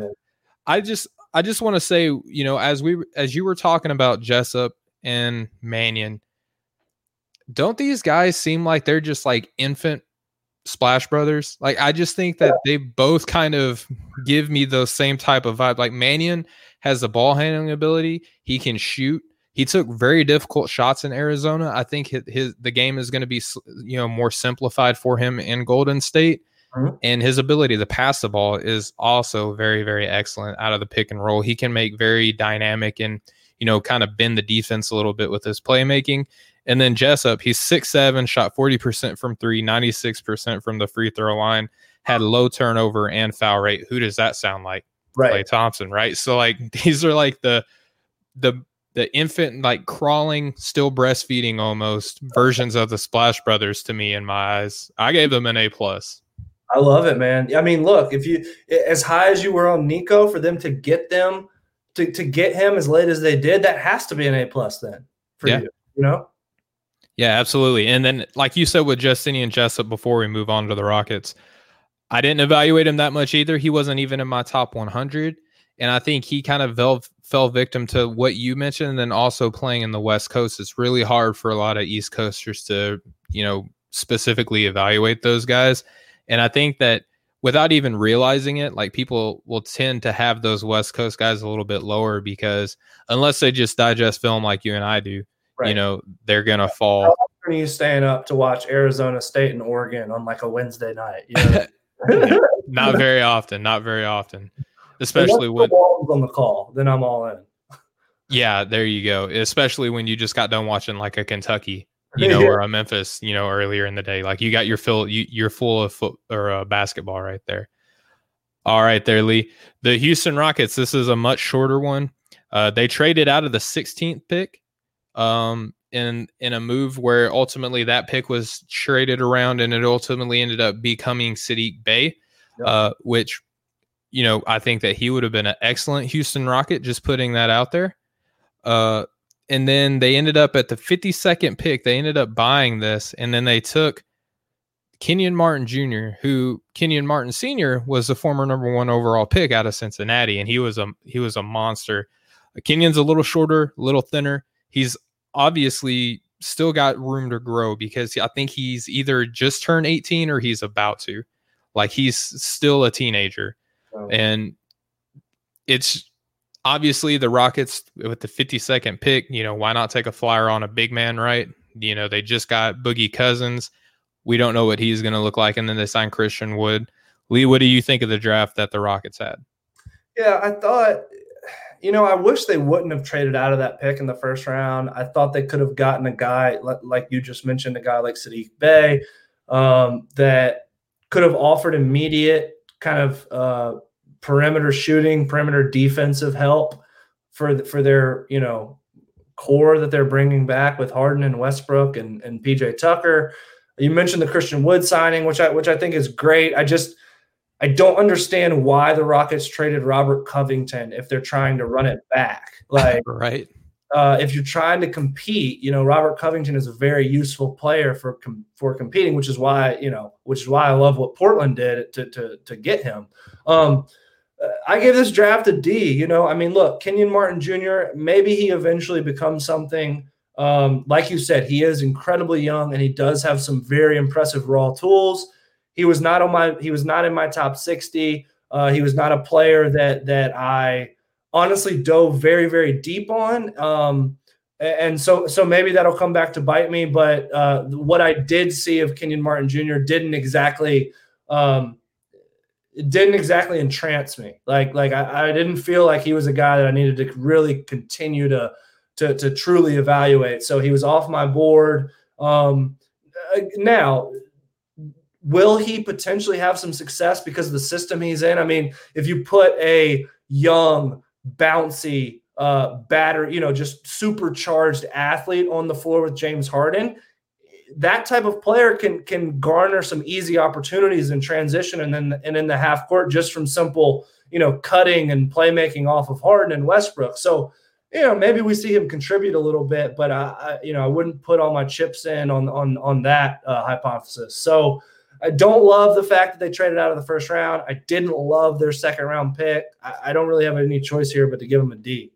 I just, I just want to say, you know, as we, as you were talking about Jessup and Mannion, don't these guys seem like they're just like infant Splash Brothers. Like I just think that they both kind of give me the same type of vibe. Like Mannion has the ball handling ability. He can shoot. He took very difficult shots in Arizona. I think his, his the game is going to be you know more simplified for him in Golden State. Mm-hmm. And his ability to pass the ball is also very, very excellent out of the pick and roll. He can make very dynamic and, you know, kind of bend the defense a little bit with his playmaking. And then Jessup, he's six seven, shot 40% from three, 96% from the free throw line, had low turnover and foul rate. Who does that sound like? Right. Klay Thompson, right? So like these are like the the the infant like crawling, still breastfeeding almost versions of the Splash Brothers to me in my eyes. I gave them an A plus. I love it, man. I mean, look, if you as high as you were on Nico, for them to get them to, to get him as late as they did, that has to be an A plus then for yeah. you. You know? Yeah, absolutely. And then, like you said with Justinian Jessup before we move on to the Rockets, I didn't evaluate him that much either. He wasn't even in my top 100. And I think he kind of fell, fell victim to what you mentioned. And then also playing in the West Coast, it's really hard for a lot of East Coasters to, you know, specifically evaluate those guys. And I think that without even realizing it, like people will tend to have those West Coast guys a little bit lower because unless they just digest film like you and I do, right. you know, they're gonna fall. How often are you staying up to watch Arizona State and Oregon on like a Wednesday night? You know? not very often. Not very often. Especially when on the call, then I'm all in. Yeah, there you go. Especially when you just got done watching like a Kentucky, you know, or a Memphis, you know, earlier in the day. Like you got your fill, you, you're full of foot or uh, basketball right there. All right, there, Lee. The Houston Rockets. This is a much shorter one. Uh, they traded out of the 16th pick, um, in in a move where ultimately that pick was traded around, and it ultimately ended up becoming Saddiq Bey, yep. uh, which you know, I think that he would have been an excellent Houston Rocket, just putting that out there. Uh, and then they ended up at the 52nd pick, they ended up buying this, and then they took Kenyon Martin Jr., who Kenyon Martin Sr. was the former number one overall pick out of Cincinnati, and he was a he was a monster. Kenyon's a little shorter, a little thinner. He's obviously still got room to grow because I think he's either just turned 18 or he's about to. Like he's still a teenager. Oh. And it's obviously the Rockets with the 52nd pick, you know, why not take a flyer on a big man, right? You know, they just got Boogie Cousins. We don't know what he's going to look like. And then they signed Christian Wood. Lee, what do you think of the draft that the Rockets had? Yeah, I thought, you know, I wish they wouldn't have traded out of that pick in the first round. I thought they could have gotten a guy, like you just mentioned, a guy like Saddiq Bey um, that could have offered immediate kind of uh, perimeter shooting, perimeter defensive help for the, for their you know core that they're bringing back with Harden and Westbrook and, and PJ Tucker. You mentioned the Christian Wood signing, which I which I think is great. I just I don't understand why the Rockets traded Robert Covington if they're trying to run it back. Like right uh, if you're trying to compete, you know Robert Covington is a very useful player for com- for competing, which is why you know which is why I love what Portland did to to to get him. Um, I gave this draft a D. You know, I mean, look, Kenyon Martin Jr. Maybe he eventually becomes something. Um, like you said, he is incredibly young and he does have some very impressive raw tools. He was not on my he was not in my top sixty. Uh, he was not a player that that I honestly dove very very deep on um, and so so maybe that'll come back to bite me but uh, what i did see of kenyon martin jr didn't exactly um, it didn't exactly entrance me. Like like I, I, didn't feel like he was a guy that i needed to really continue to to, to truly evaluate. So he was off my board. Um, uh, now will he potentially have some success because of the system he's in? I mean if you put a young bouncy, uh, batter, you know, just supercharged athlete on the floor with James Harden, that type of player can can garner some easy opportunities in transition and then and in the half court just from simple, you know, cutting and playmaking off of Harden and Westbrook. So, you know, maybe we see him contribute a little bit, but I, I you know, I wouldn't put all my chips in on on on that uh, hypothesis. So, I don't love the fact that they traded out of the first round. I didn't love their second round pick. I, I don't really have any choice here but to give them a D.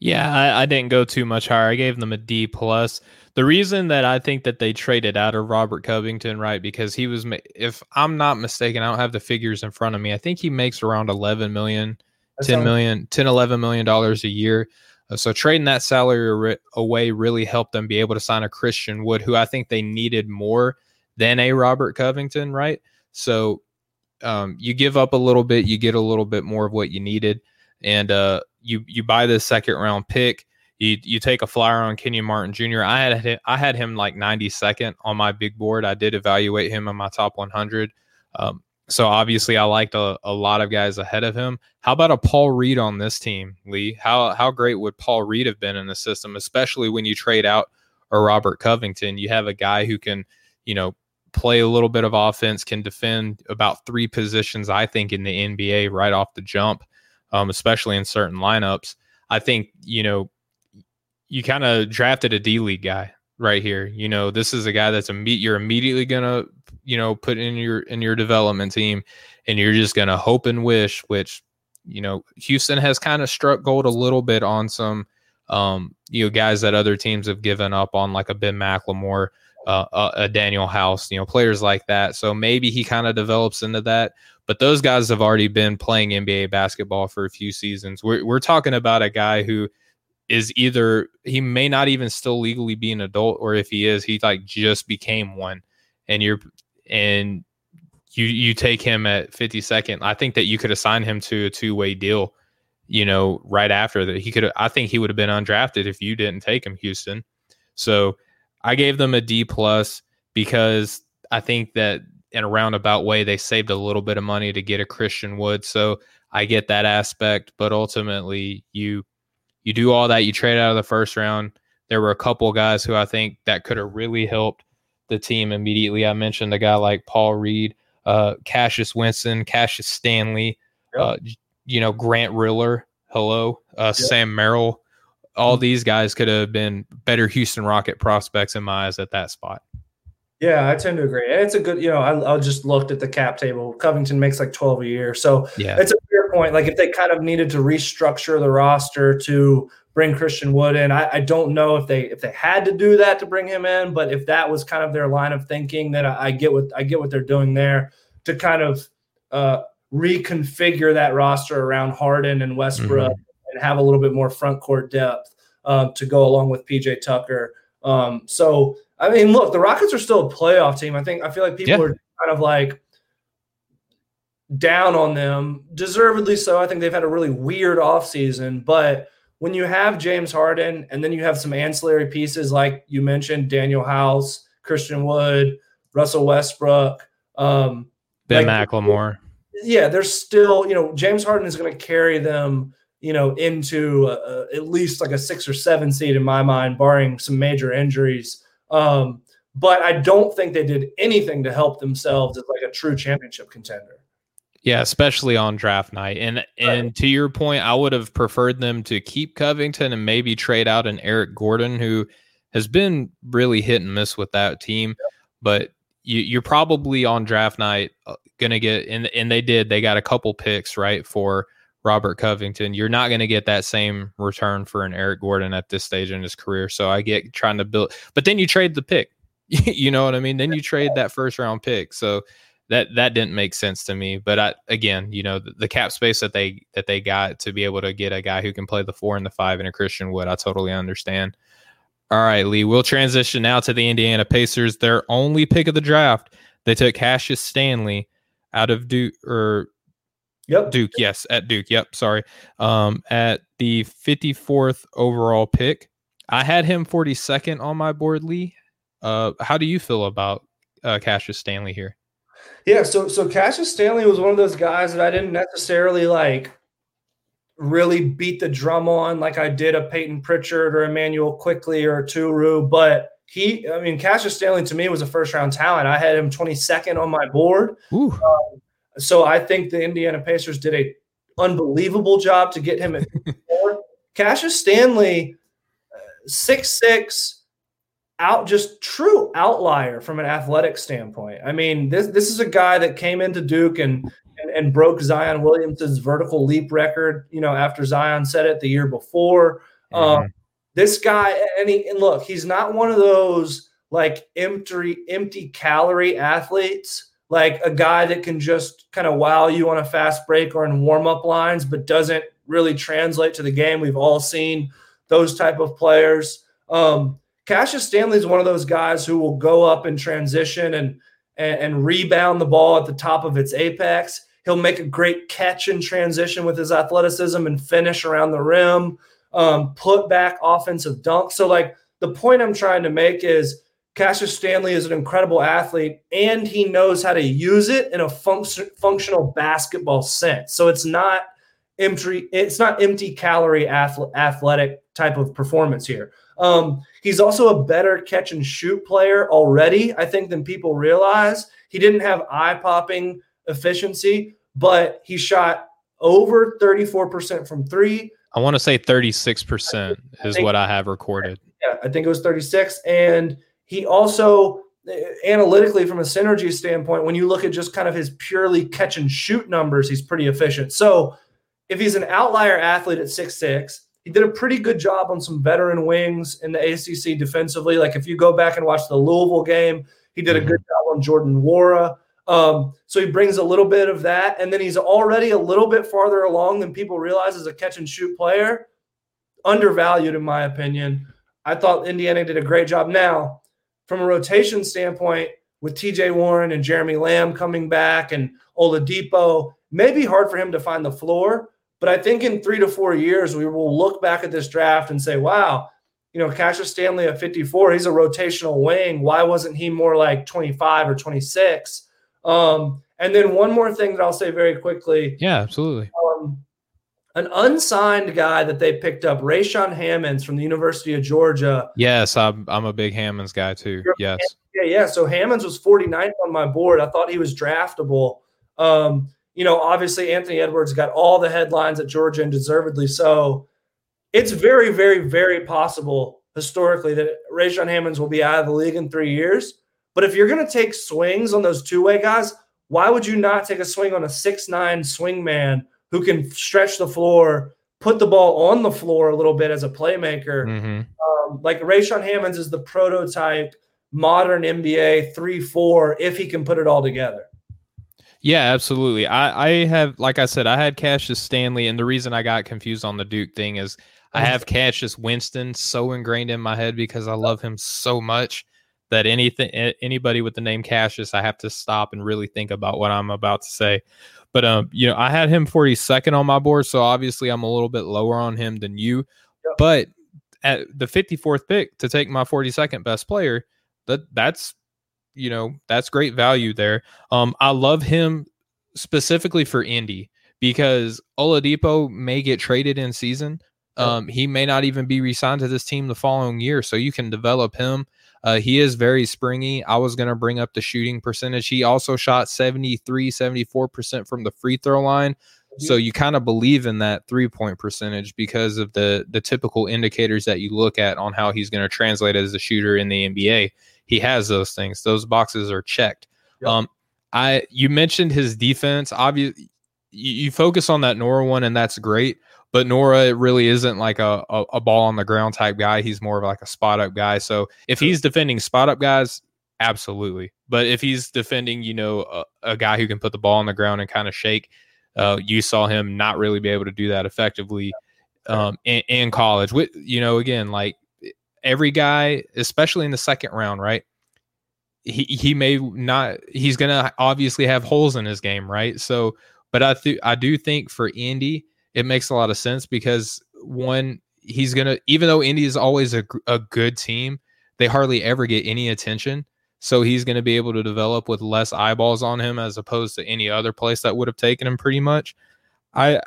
Yeah, I, I, didn't go too much higher. I gave them a D plus. The reason that I think that they traded out of Robert Covington, right, because he was, if I'm not mistaken, I don't have the figures in front of me. I think he makes around 11 million, 10 million, 10, 11 million dollars a year. Uh, so trading that salary away really helped them be able to sign a Christian Wood, who I think they needed more than a Robert Covington, right? So um, you give up a little bit, you get a little bit more of what you needed, and uh, you you buy this second round pick. You you take a flyer on Kenyon Martin Jr. I had I had him like 92nd on my big board. I did evaluate him in my top 100. Um, so obviously, I liked a, a lot of guys ahead of him. How about a Paul Reed on this team, Lee? How how great would Paul Reed have been in the system, especially when you trade out a Robert Covington? You have a guy who can, you know, play a little bit of offense, can defend about three positions, I think, in the NBA right off the jump, um, especially in certain lineups. I think, you know, you kind of drafted a D League guy right here. You know, this is a guy that's a meet you're immediately gonna, you know, put in your in your development team and you're just gonna hope and wish, which, you know, Houston has kind of struck gold a little bit on some um, you know, guys that other teams have given up on, like a Ben McLemore uh, a, a Danuel House, you know, players like that. So maybe he kind of develops into that. But those guys have already been playing NBA basketball for a few seasons. We're, we're talking about a guy who is either he may not even still legally be an adult, or if he is, he like just became one, and you're and you you take him at 52nd. I think that you could assign him to a two way deal. You know, right after that, he could. I think he would have been undrafted if you didn't take him, Houston. So I gave them a D plus because I think that in a roundabout way they saved a little bit of money to get a Christian Wood. So I get that aspect, but ultimately you you do all that, you trade out of the first round. There were a couple guys who I think that could have really helped the team immediately. I mentioned a guy like Paul Reed, uh, Cassius Winston, Cassius Stanley, yep. uh, you know, Grant Riller, hello, uh, yep. Sam Merrill. All mm-hmm. these guys could have been better Houston Rocket prospects in my eyes at that spot. Yeah, I tend to agree. It's a good, you know, I, I just looked at the cap table. Covington makes like 12 a year. So yeah. it's a fair point. Like if they kind of needed to restructure the roster to bring Christian Wood in, I, I, don't know if they if they had to do that to bring him in, but if that was kind of their line of thinking, then I, I get what I get what they're doing there to kind of uh, reconfigure that roster around Harden and Westbrook mm-hmm. and have a little bit more front court depth um, to go along with PJ Tucker. Um, so I mean, look, the Rockets are still a playoff team. I think I feel like people yeah. are kind of like down on them, deservedly so. I think they've had a really weird offseason, but when you have James Harden and then you have some ancillary pieces like you mentioned, Daniel House, Christian Wood, Russell Westbrook, um, Ben like, McLemore. Yeah, there's still, you know, James Harden is going to carry them, you know, into at least like a six or seven seed in my mind, barring some major injuries. Um, but I don't think they did anything to help themselves as like a true championship contender. Yeah, especially on draft night. And and right. to your point, I would have preferred them to keep Covington and maybe trade out an Eric Gordon who has been really hit and miss with that team. Yep. But you, are probably on draft night uh, gonna get and and they did. They got a couple picks right for Robert Covington. You're not going to get that same return for an Eric Gordon at this stage in his career. So I get trying to build, but then you trade the pick. you know what I mean? Then you trade that first round pick. So that that didn't make sense to me. But I, again, you know, the, the, cap space that they that they got to be able to get a guy who can play the four and the five in a Christian Wood, I totally understand. All right, Lee, we'll transition now to the Indiana Pacers. Their only pick of the draft, they took Cassius Stanley out of Duke or Yep. Duke, yes, at Duke. Yep, sorry. Um, at the 54th overall pick. I had him 42nd on my board, Lee. Uh, how do you feel about uh, Cassius Stanley here? Yeah, so so Cassius Stanley was one of those guys that I didn't necessarily like really beat the drum on like I did a Payton Pritchard or Immanuel Quickley or Turu, but he, I mean, Cassius Stanley to me was a first round talent. I had him 22nd on my board. Um, so I think the Indiana Pacers did a unbelievable job to get him at four. Cassius Stanley, uh, six six, out just true outlier from an athletic standpoint. I mean, this this is a guy that came into Duke and and, and broke Zion Williamson's vertical leap record. You know, after Zion set it the year before. Mm-hmm. Um, this guy, and he and look, he's not one of those like empty empty calorie athletes like a guy that can just kind of wow you on a fast break or in warm up lines, but doesn't really translate to the game. We've all seen those type of players. Um, Cassius Stanley is one of those guys who will go up in transition and, and, and rebound the ball at the top of its apex. He'll make a great catch in transition with his athleticism and finish around the rim, um, put back offensive dunk. So, like the point I'm trying to make is Cassius Stanley is an incredible athlete and he knows how to use it in a func- functional basketball sense. So it's not empty it's not empty calorie athletic type of performance here. Um, he's also a better catch and shoot player already, I think, than people realize. He didn't have eye popping efficiency, but he shot over 34% from three. I want to say 36% is think, what I have recorded. Yeah, I think it was 36. And he also analytically from a synergy standpoint when you look at just kind of his purely catch and shoot numbers he's pretty efficient so if he's an outlier athlete at six six, he did a pretty good job on some veteran wings in the acc defensively like if you go back and watch the louisville game he did a good mm-hmm. job on jordan nwora um, so he brings a little bit of that and then he's already a little bit farther along than people realize as a catch and shoot player undervalued in my opinion. I thought Indiana did a great job. Now, from a rotation standpoint, with TJ Warren and Jeremy Lamb coming back and Oladipo, may be hard for him to find the floor. But I think in three to four years, we will look back at this draft and say, wow, you know, Cassius Stanley at 54, he's a rotational wing. Why wasn't he more like 25 or 26? Um, and then one more thing that I'll say very quickly. Yeah, absolutely. Um, an unsigned guy that they picked up, Rayshaun Hammonds from the University of Georgia. Yes, I'm, I'm a big Hammonds guy too. Yes. Yeah, yeah. So Hammonds was 49th on my board. I thought he was draftable. Um, you know, obviously Anthony Edwards got all the headlines at Georgia and deservedly so. It's very, very, very possible historically that Rayshaun Hammonds will be out of the league in three years. But if you're going to take swings on those two-way guys, why would you not take a swing on a six-nine swing man who can stretch the floor, put the ball on the floor a little bit as a playmaker? Mm-hmm. Um, like Rayshaun Hammonds is the prototype modern NBA three-four if he can put it all together. Yeah, absolutely. I, I have, like I said, I had Cassius Stanley, and the reason I got confused on the Duke thing is I have Cassius Winston so ingrained in my head because I love him so much that anything, anybody with the name Cassius, I have to stop and really think about what I'm about to say. But um, you know, I had him 42nd on my board, so obviously I'm a little bit lower on him than you. Yep. But at the 54th pick to take my 42nd best player, that that's you know, that's great value there. Um, I love him specifically for Indy because Oladipo may get traded in season. Um, he may not even be re-signed to this team the following year, so you can develop him. Uh, he is very springy. I was going to bring up the shooting percentage. He also shot 73, 74% from the free throw line. So you kind of believe in that three point percentage because of the the typical indicators that you look at on how he's going to translate as a shooter in the NBA he has those things. Those boxes are checked. Yep. Um, I you mentioned his defense. Obviously, you, you, focus on that Nwora one, and that's great. But Nwora really isn't like a, a, a ball on the ground type guy. He's more of like a spot up guy. So if he's defending spot up guys, absolutely. But if he's defending, you know, a, a guy who can put the ball on the ground and kind of shake, uh, you saw him not really be able to do that effectively um, in, in college. With you know, again, like every guy, especially in the second round, right? He he may not. He's gonna obviously have holes in his game, right? So, but I th- I do think for Indy, it makes a lot of sense because one, he's gonna even though Indy is always a a good team, they hardly ever get any attention. So he's going to be able to develop with less eyeballs on him as opposed to any other place that would have taken him pretty much. I,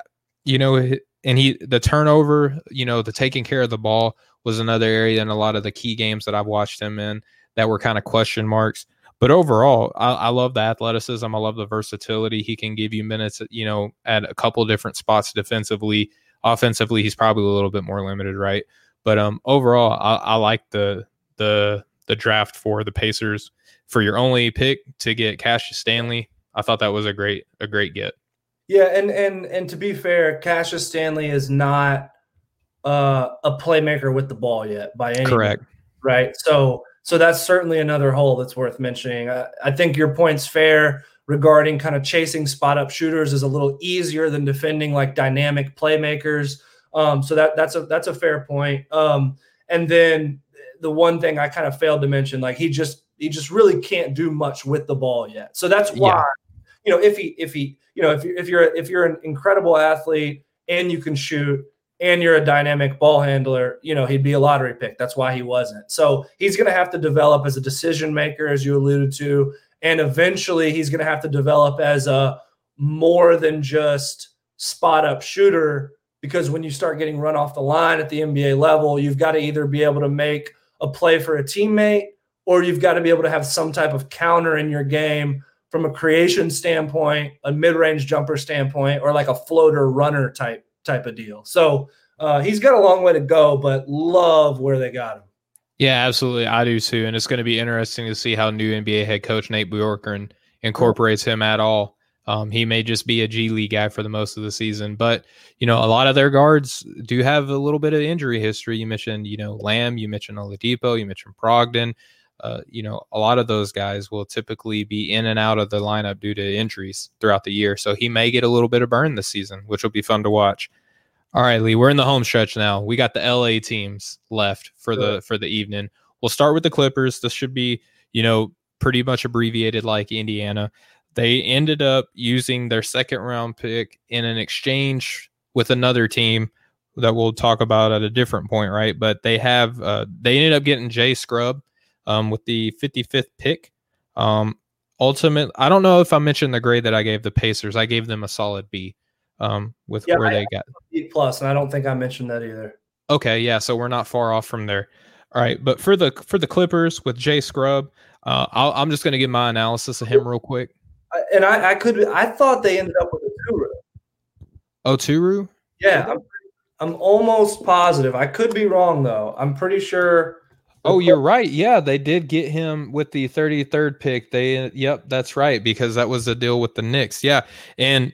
you know, and he the turnover, you know, the taking care of the ball was another area in a lot of the key games that I've watched him in that were kind of question marks. But overall, I, I, love the athleticism. I love the versatility. He can give you minutes, you know, at a couple different spots defensively. Offensively, he's probably a little bit more limited, right? But um, overall, I, I like the the the draft for the Pacers for your only pick to get Cassius Stanley. I thought that was a great a great get. Yeah, and and and to be fair, Cassius Stanley is not uh, a playmaker with the ball yet by any correct means, right so so that's certainly another hole that's worth mentioning. I, I think your point's fair regarding kind of chasing spot up shooters is a little easier than defending like dynamic playmakers. Um, so that that's a that's a fair point. Um, and then the one thing i kind of failed to mention like he just he just really can't do much with the ball yet. So that's why yeah. you know if he if he you know if you if you're if you're an incredible athlete and you can shoot and you're a dynamic ball handler, you know, he'd be a lottery pick. That's why he wasn't. So he's going to have to develop as a decision maker, as you alluded to. And eventually he's going to have to develop as a more than just spot up shooter. Because when you start getting run off the line at the NBA level, you've got to either be able to make a play for a teammate or you've got to be able to have some type of counter in your game from a creation standpoint, a mid range jumper standpoint, or like a floater runner type type of deal. So uh, he's got a long way to go, but love where they got him. Yeah, absolutely. I do too. And it's going to be interesting to see how new NBA head coach Nate Bjorkgren incorporates him at all. Um, he may just be a G League guy for the most of the season, but you know, a lot of their guards do have a little bit of injury history. You mentioned, you know, Lamb, you mentioned Oladipo, you mentioned Brogdon. Uh, you know, a lot of those guys will typically be in and out of the lineup due to injuries throughout the year. So he may get a little bit of burn this season, which will be fun to watch. All right, Lee, we're in the home stretch now. We got the LA teams left for sure. the for the evening. We'll start with the Clippers. This should be, you know, pretty much abbreviated like Indiana. They ended up using their second round pick in an exchange with another team that we'll talk about at a different point, right? But they have uh, they ended up getting Jay Scrubb um, with the 55th pick. Um, ultimate, I don't know if I mentioned the grade that I gave the Pacers. I gave them a solid B um, with yeah, where I they got plus, and I don't think I mentioned that either. Okay, yeah, so we're not far off from there. All right, but for the for the Clippers with Jay Scrubb, uh, i am just going to give my analysis of him real quick. And I, I could I thought they ended up with a Oturu. Oturu? Yeah, I'm, I'm almost positive. I could be wrong though. I'm pretty sure. Oh, you're right. Yeah, they did get him with the 33rd pick. They, yep, that's right because that was the deal with the Knicks. Yeah, and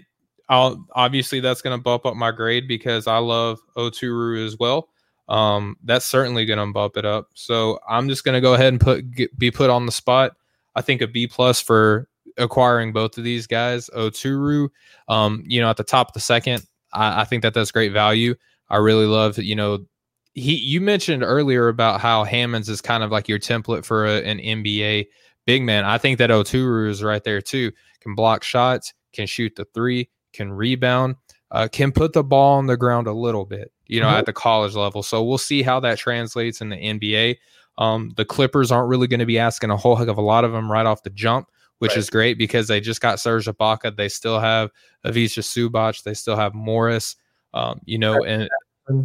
I'll obviously that's going to bump up my grade because I love Oturu as well. Um, that's certainly going to bump it up. So I'm just going to go ahead and put get, be put on the spot. I think a B plus for acquiring both of these guys. Oturu, um, you know, at the top of the second, I, I think that that's great value. I really love, you know, he. You mentioned earlier about how Hammonds is kind of like your template for a, an NBA big man. I think that Oturu is right there too. Can block shots, can shoot the three, can rebound, uh, can put the ball on the ground a little bit, you know, mm-hmm. at the college level. So we'll see how that translates in the NBA. Um, the Clippers aren't really going to be asking a whole heck of a lot of them right off the jump, which right. is great because they just got Serge Ibaka. They still have Ivica Zubac. They still have Morris. Um, you know, and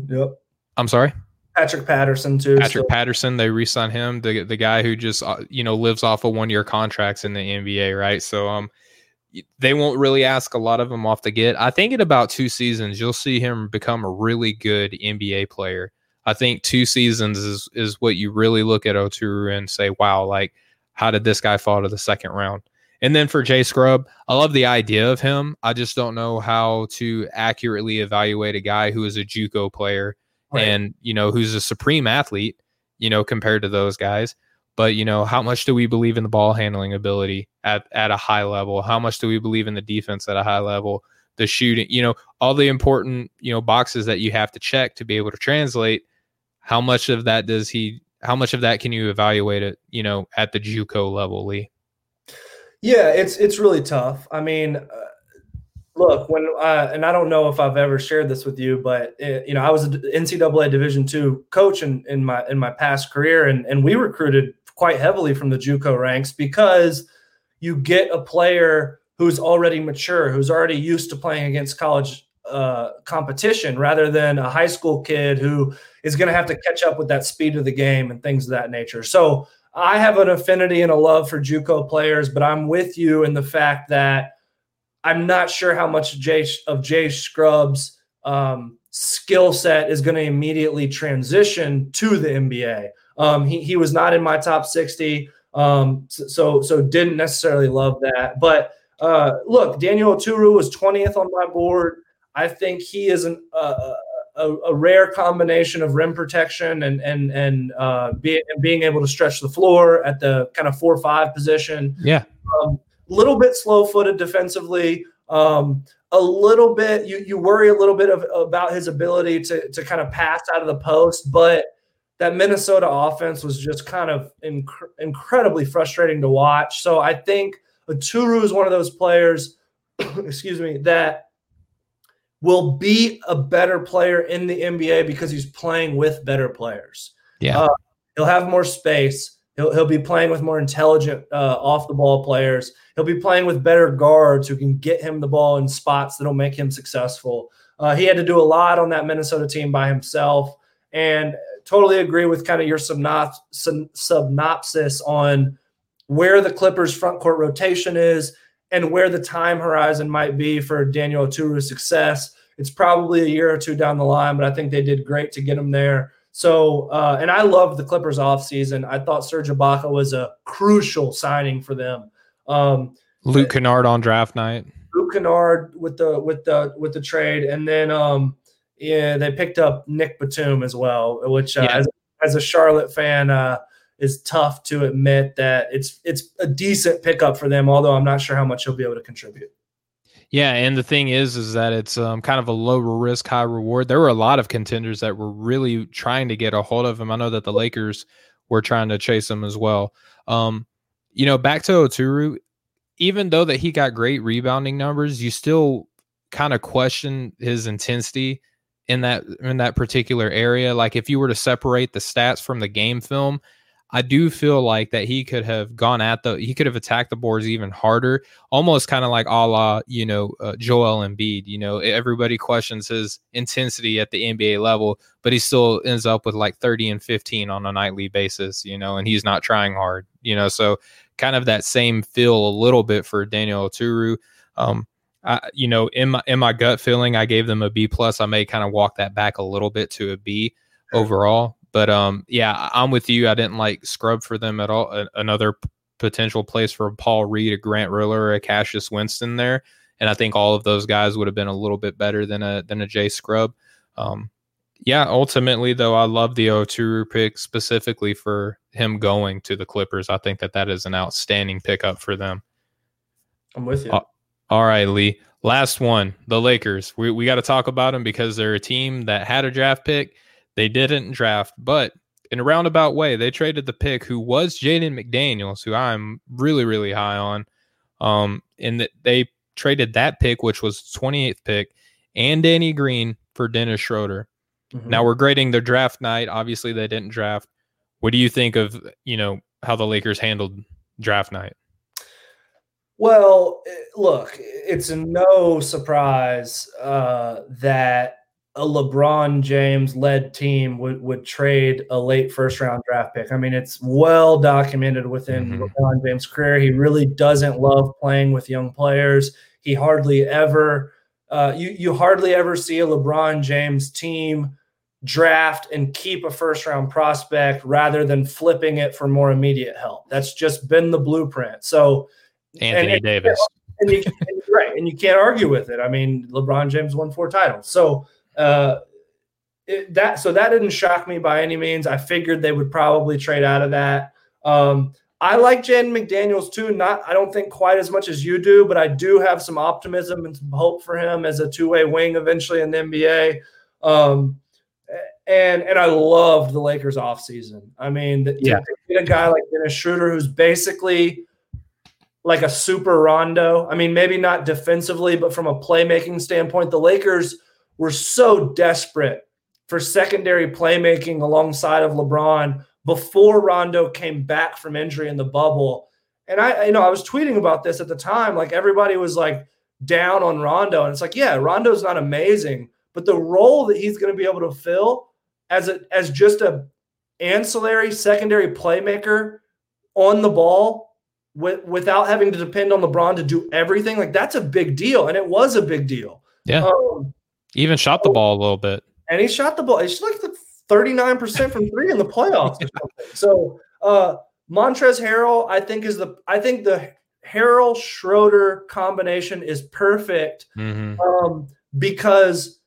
yep. I'm sorry. Patrick Patterson too. Patrick so. Patterson, they re-signed him, the the guy who just uh, you know lives off of one year contracts in the NBA, right? So um, they won't really ask a lot of him off the get. I think in about two seasons, you'll see him become a really good NBA player. I think two seasons is is what you really look at Oturu and say, wow, like how did this guy fall to the second round? And then for Jay Scrubb, I love the idea of him. I just don't know how to accurately evaluate a guy who is a JUCO player right. and you know who's a supreme athlete, you know, compared to those guys. But you know, how much do we believe in the ball handling ability at at a high level? How much do we believe in the defense at a high level? The shooting, you know, all the important you know boxes that you have to check to be able to translate. How much of that does he? How much of that can you evaluate it? You know, at the JUCO level, Lee. Yeah, it's it's really tough. I mean, uh, look, when uh, and I don't know if I've ever shared this with you, but it, uh, you know, I was an NCAA Division two coach in, in my in my past career, and and we recruited quite heavily from the JUCO ranks because you get a player who's already mature, who's already used to playing against college uh, competition, rather than a high school kid who is going to have to catch up with that speed of the game and things of that nature. So I have an affinity and a love for JUCO players, but I'm with you in the fact that I'm not sure how much Jay, of Jay Scrubb's um, skill set is going to immediately transition to the NBA. Um, he, he was not in my top 60, um, so so didn't necessarily love that. But uh, look, Daniel Oturu was 20th on my board. I think he is an, uh, a, a, rare combination of rim protection and and and uh, being and being able to stretch the floor at the kind of four five position. Yeah, a um, little bit slow footed defensively. Um, a little bit you you worry a little bit of about his ability to to kind of pass out of the post, but that Minnesota offense was just kind of inc- incredibly frustrating to watch. So I think Oturu is one of those players, excuse me, that will be a better player in the NBA because he's playing with better players. Yeah. Uh, he'll have more space. He'll, he'll be playing with more intelligent uh, off the ball players. He'll be playing with better guards who can get him the ball in spots that'll make him successful. Uh, he had to do a lot on that Minnesota team by himself. And totally agree with kind of your synopsis on where the Clippers front court rotation is and where the time horizon might be for Daniel Oturu's success. It's probably a year or two down the line, but I think they did great to get him there. So, uh, and I love the Clippers offseason. I thought Serge Ibaka was a crucial signing for them. Um, Luke Kennard on draft night. Luke Kennard with the with the with the trade, and then um, yeah, they picked up Nick Batum as well, which uh, yeah. as, as a Charlotte fan, uh, is tough to admit that it's it's a decent pickup for them. Although I'm not sure how much he'll be able to contribute. Yeah, and the thing is, is that it's um, kind of a low risk, high reward. There were a lot of contenders that were really trying to get a hold of him. I know that the Lakers were trying to chase him as well. Um, you know, back to Oturu, even though that he got great rebounding numbers, you still kind of question his intensity in that in that particular area. Like if you were to separate the stats from the game film, I do feel like that he could have gone at the he could have attacked the boards even harder, almost kind of like a la you know uh, Joel Embiid. You know everybody questions his intensity at the NBA level, but he still ends up with like thirty and fifteen on a nightly basis. You know, and he's not trying hard. You know, so kind of that same feel a little bit for Daniel Oturu. Um, I, you know, in my in my gut feeling, I gave them a B plus. I may kind of walk that back a little bit to a B overall but um, yeah, I'm with you. I didn't like scrub for them at all. A- another p- potential place for Paul Reed, a Grant Riller, a Cassius Winston there, and I think all of those guys would have been a little bit better than a than a J scrub. Um, yeah, ultimately though, I love the Oturu pick specifically for him going to the Clippers. I think that that is an outstanding pickup for them. I'm with you. Uh, all right, Lee. Last one, the Lakers. We we got to talk about them because they're a team that had a draft pick they didn't draft, but in a roundabout way, they traded the pick who was Jaden McDaniels, who I'm really, really high on. Um, and that they traded that pick, which was 28th pick, and Danny Green for Dennis Schroeder. Mm-hmm. Now we're grading their draft night. Obviously, they didn't draft. What do you think of you know how the Lakers handled draft night? Well, look, it's no surprise uh, that a LeBron James led team would, would trade a late first round draft pick. I mean, it's well documented within mm-hmm. LeBron James' career. He really doesn't love playing with young players. He hardly ever, uh, you, you hardly ever see a LeBron James team draft and keep a first round prospect rather than flipping it for more immediate help. That's just been the blueprint. So, Anthony and, Davis. And you, and right. And you can't argue with it. I mean, LeBron James won four titles. So, uh, it, that so that didn't shock me by any means. I figured they would probably trade out of that. Um, I like Jen McDaniels too. Not I don't think quite as much as you do, but I do have some optimism and some hope for him as a two way wing eventually in the NBA. Um, and and I loved the Lakers offseason. I mean, yeah. get a guy like Dennis Schroeder who's basically like a super Rondo. I mean, maybe not defensively, but from a playmaking standpoint, the Lakers were so desperate for secondary playmaking alongside of LeBron before Rondo came back from injury in the bubble. And I, you know, I was tweeting about this at the time. Like everybody was like down on Rondo. And it's like, yeah, Rondo's not amazing, but the role that he's going to be able to fill as a as just a ancillary secondary playmaker on the ball with, without having to depend on LeBron to do everything, like that's a big deal. And it was a big deal. Yeah. Um, even shot the ball a little bit. And he shot the ball. He's like the 39% from three in the playoffs. so uh Montrezl Harrell, I think, is the I think the Harrell Schroeder combination is perfect mm-hmm. um, because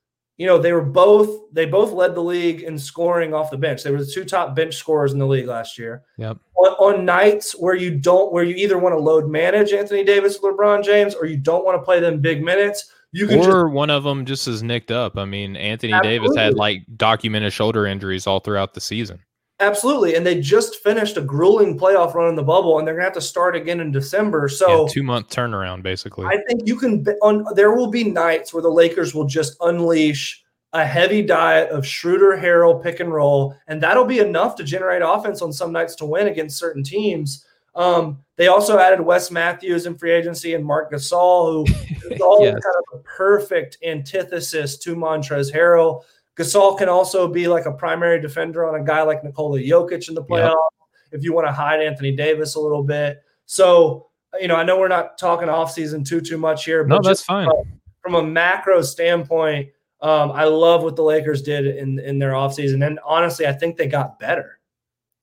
you know they were both they both led the league in scoring off the bench. They were the two top bench scorers in the league last year. Yep. On, on nights where you don't where you either want to load manage Anthony Davis, LeBron James, or you don't want to play them big minutes, you can or just, one of them just is nicked up. I mean, Anthony absolutely. Davis had like documented shoulder injuries all throughout the season. Absolutely, and they just finished a grueling playoff run in the bubble, and they're gonna have to start again in December. So yeah, two month turnaround, basically. I think you can. On there will be nights where the Lakers will just unleash a heavy diet of Schroeder, Harrell, pick and roll, and that'll be enough to generate offense on some nights to win against certain teams. Um, they also added Wes Matthews in free agency and Marc Gasol, who is all yes. kind of a perfect antithesis to Montrezl Harrell. Gasol can also be like a primary defender on a guy like Nikola Jokic in the playoffs yep. if you want to hide Anthony Davis a little bit. So, you know, I know we're not talking offseason too too much here, but no, that's fine. From, from a macro standpoint, um, I love what the Lakers did in in their offseason. And honestly, I think they got better.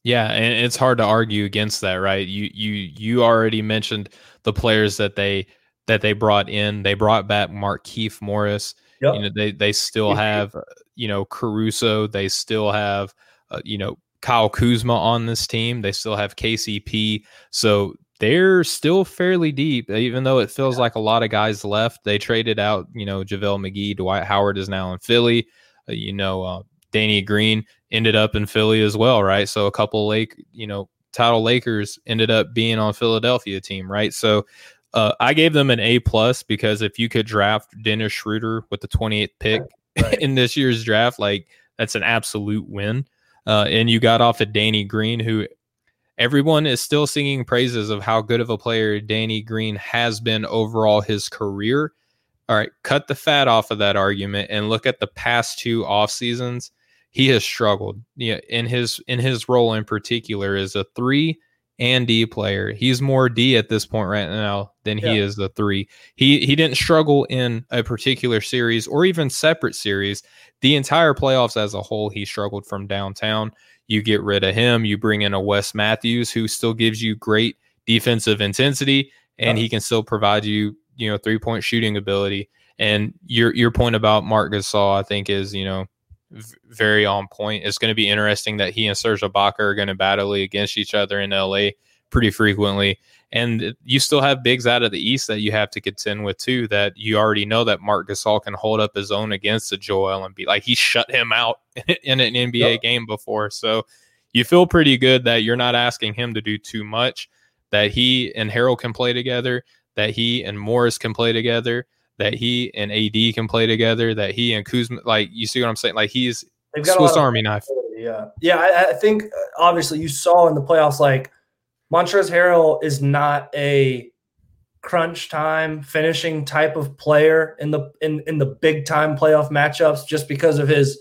Yeah, and it's hard to argue against that, right? You you you already mentioned the players that they that they brought in. They brought back Markieff Morris. Yep. You know, they they still have uh, you know Caruso. They still have uh, you know Kyle Kuzma on this team. They still have KCP. So they're still fairly deep, even though it feels like a lot of guys left. They traded out, you know, JaVale McGee, Dwight Howard is now in Philly. Uh, you know, uh, Danny Green ended up in Philly as well, right? So a couple Lake, you know, title Lakers ended up being on Philadelphia team, right? So uh, I gave them an A plus because if you could draft Dennis Schroeder with the 28th pick right. in this year's draft, like that's an absolute win. Uh, and you got off of Danny Green, who everyone is still singing praises of how good of a player Danny Green has been overall his career. All right, cut the fat off of that argument and look at the past two off seasons. He has struggled. Yeah, in his in his role in particular is a three and D player. He's more D at this point right now than he yeah. is the three. He he didn't struggle in a particular series or even separate series. The entire playoffs as a whole, he struggled from downtown. You get rid of him, you bring in a Wes Matthews who still gives you great defensive intensity and he can still provide you, you know, three point shooting ability. And your your point about Marc Gasol, I think, is you know very on point. It's going to be interesting that he and Serge Ibaka are going to battle against each other in LA pretty frequently. And you still have bigs out of the East that you have to contend with too. That you already know that Marc Gasol can hold up his own against the Joel Embiid. Like he shut him out in an NBA yep. game before, so you feel pretty good that you're not asking him to do too much. That he and Harrell can play together. That he and Morris can play together that he and AD can play together, that he and Kuzma, like you see what I'm saying? Like he's Swiss Army knife. Yeah. Yeah. I, I, think uh, obviously you saw in the playoffs, like Montrezl Harrell is not a crunch time finishing type of player in the in, in the big time playoff matchups just because of his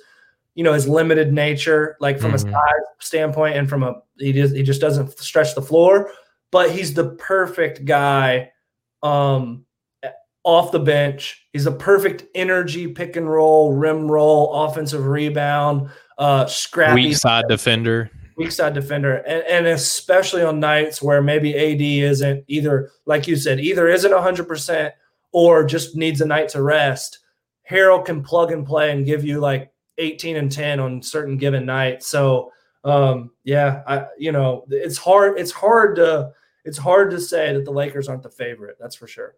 you know his limited nature like from mm-hmm. a size standpoint and from a he just he just doesn't stretch the floor but he's the perfect guy um off the bench. He's a perfect energy pick and roll, rim roll, offensive rebound, uh, scrappy weak side defender. Weak side defender, and, and especially on nights where maybe AD isn't either, like you said, either isn't hundred percent or just needs a night to rest. Harrell can plug and play and give you like 18 and 10 on certain given nights. So um, yeah, I you know it's hard it's hard to it's hard to say that the Lakers aren't the favorite. That's for sure.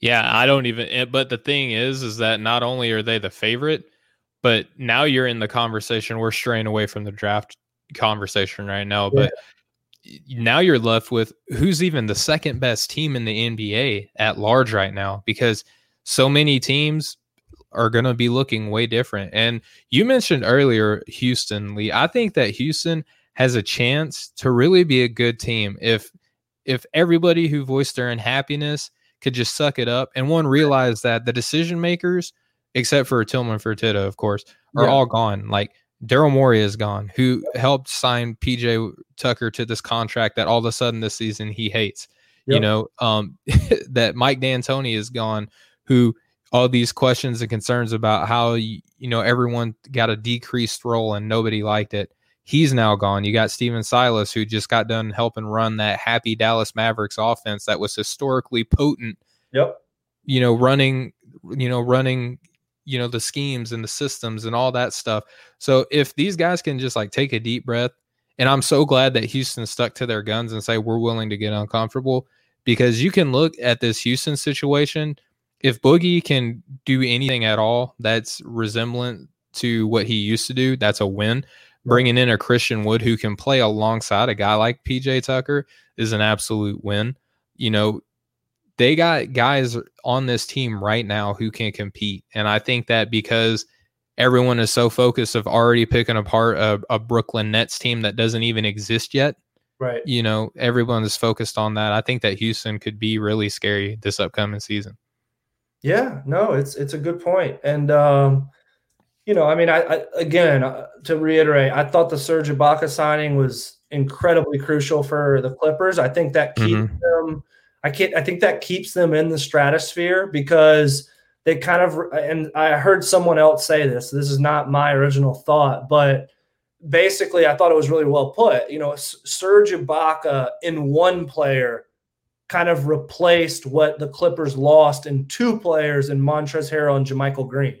Yeah, I don't even. Eh, but the thing is, is that not only are they the favorite, but now you're in the conversation. We're straying away from the draft conversation right now, but now you're left with who's even the second best team in the NBA at large right now because so many teams are going to be looking way different. And you mentioned earlier Houston, Lee. I think that Houston has a chance to really be a good team if if everybody who voiced their unhappiness could just suck it up. And one realized that the decision makers, except for Tillman Fertitta, of course, are yeah. all gone. Like Daryl Morey is gone, who helped sign PJ Tucker to this contract that all of a sudden this season he hates. Yep. You know, um, that Mike D'Antoni is gone, who all these questions and concerns about how you know everyone got a decreased role and nobody liked it. He's now gone. You got Stephen Silas, who just got done helping run that happy Dallas Mavericks offense that was historically potent. Yep. You know, running, you know, running, you know, the schemes and the systems and all that stuff. So if these guys can just like take a deep breath, and I'm so glad that Houston stuck to their guns and say we're willing to get uncomfortable because you can look at this Houston situation. If Boogie can do anything at all that's resemblant to what he used to do, that's a win bringing in a Christian Wood who can play alongside a guy like PJ Tucker is an absolute win. You know, they got guys on this team right now who can compete. And I think that because everyone is so focused of already picking apart a, a Brooklyn Nets team that doesn't even exist yet. Right. You know, everyone is focused on that. I think that Houston could be really scary this upcoming season. Yeah, no, it's it's a good point. And um you know, I mean, I, I again uh, to reiterate, I thought the Serge Ibaka signing was incredibly crucial for the Clippers. I think that keeps mm-hmm. them. I can't. I think that keeps them in the stratosphere because they kind of. And I heard someone else say this. This is not my original thought, but basically, I thought it was really well put. You know, Serge Ibaka in one player kind of replaced what the Clippers lost in two players in Montrezl Harrell and JaMychal Green.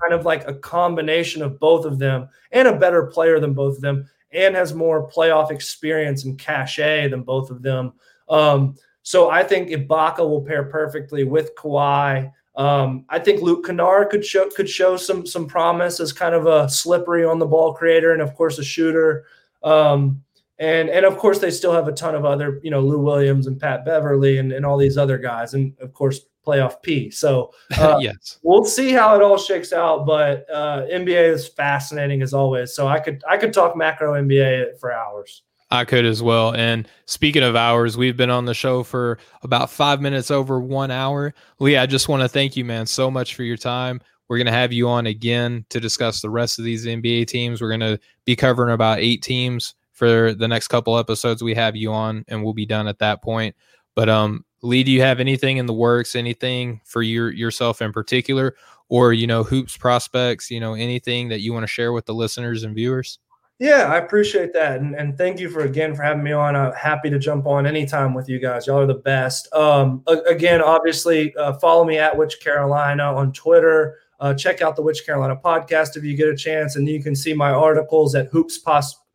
Kind of like a combination of both of them and a better player than both of them and has more playoff experience and cachet than both of them. Um, so I think Ibaka will pair perfectly with Kawhi. Um, I think Luke Kennard could show could show some some promise as kind of a slippery on the ball creator and of course a shooter. Um, and and of course they still have a ton of other you know Lou Williams and Pat Beverley and, and all these other guys and of course playoff P. So uh, yes, we'll see how it all shakes out. But uh, NBA is fascinating as always. So I could I could talk macro NBA for hours. I could as well. And speaking of hours, we've been on the show for about five minutes over one hour. Lee, I just want to thank you, man, so much for your time. We're going to have you on again to discuss the rest of these NBA teams. We're going to be covering about eight teams for the next couple episodes we have you on, and we'll be done at that point. But um, Lee, do you have anything in the works? Anything for your yourself in particular, or you know, hoops prospects? You know, anything that you want to share with the listeners and viewers? Yeah, I appreciate that, and, and thank you for again for having me on. I'm happy to jump on anytime with you guys. Y'all are the best. Um, again, obviously, uh, follow me at Which Carolina on Twitter. Uh, check out the Which Carolina podcast if you get a chance, and you can see my articles at hoops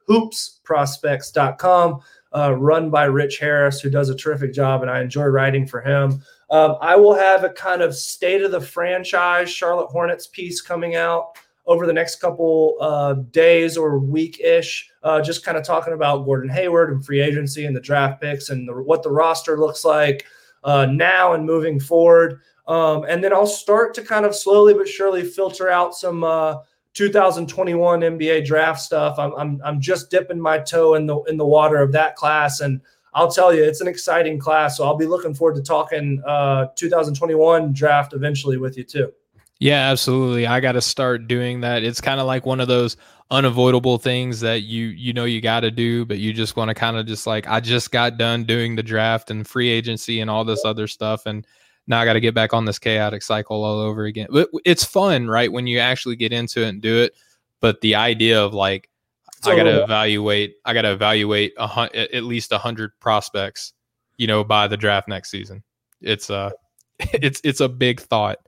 hoopsprospects.com, uh, run by Rich Harris, who does a terrific job, and I enjoy writing for him. Um, I will have a kind of state of the franchise Charlotte Hornets piece coming out over the next couple uh, days or week ish, uh, just kind of talking about Gordon Hayward and free agency and the draft picks and the, what the roster looks like uh, now and moving forward. Um, and then I'll start to kind of slowly but surely filter out some uh, 2021 NBA draft stuff. I'm, I'm, I'm just dipping my toe in the in the water of that class, and I'll tell you, it's an exciting class. So I'll be looking forward to talking uh, 2021 draft eventually with you too. Yeah, absolutely. I got to start doing that. It's kind of like one of those unavoidable things that you you know you got to do, but you just want to kind of just like I just got done doing the draft and free agency and all this other stuff, and now I got to get back on this chaotic cycle all over again. But it's fun, right, when you actually get into it and do it. But the idea of like I got to evaluate, I got to evaluate a hun- at least a hundred prospects, you know, by the draft next season. It's uh, it's it's a big thought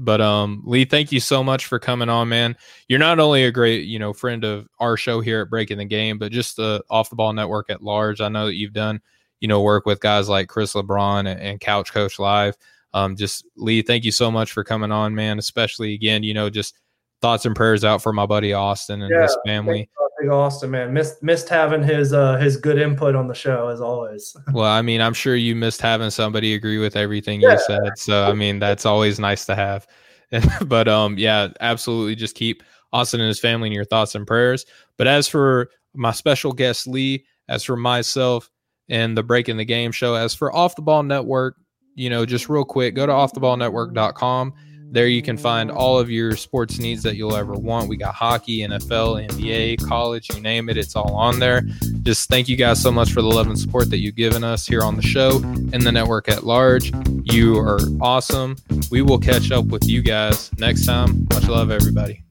but um, Lee, thank you so much for coming on, man. You're not only a great, you know, friend of our show here at Breaking the Game, but just the off the ball network at large. I know that you've done, you know, work with guys like Chris LeBron and, and Couch Coach Live. Um, just Lee, thank you so much for coming on, man. Especially again, you know, just thoughts and prayers out for my buddy Austin and yeah, his family. Big Austin, man, missed missed having his uh his good input on the show as always. well, I mean, I'm sure you missed having somebody agree with everything yeah. you said. So, I mean, that's always nice to have. but um, yeah, absolutely, just keep Austin and his family in your thoughts and prayers. But as for my special guest Lee, as for myself and the Breaking the Game show, as for Off the Ball Network, you know, just real quick, go to offtheballnetwork.com. There you can find all of your sports needs that you'll ever want. We got hockey, NFL, NBA, college, you name it, it's all on there. Just thank you guys so much for the love and support that you've given us here on the show and the network at large. You are awesome. We will catch up with you guys next time. Much love, everybody.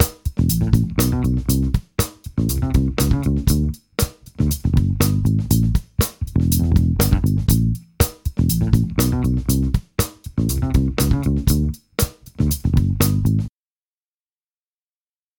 Thank you.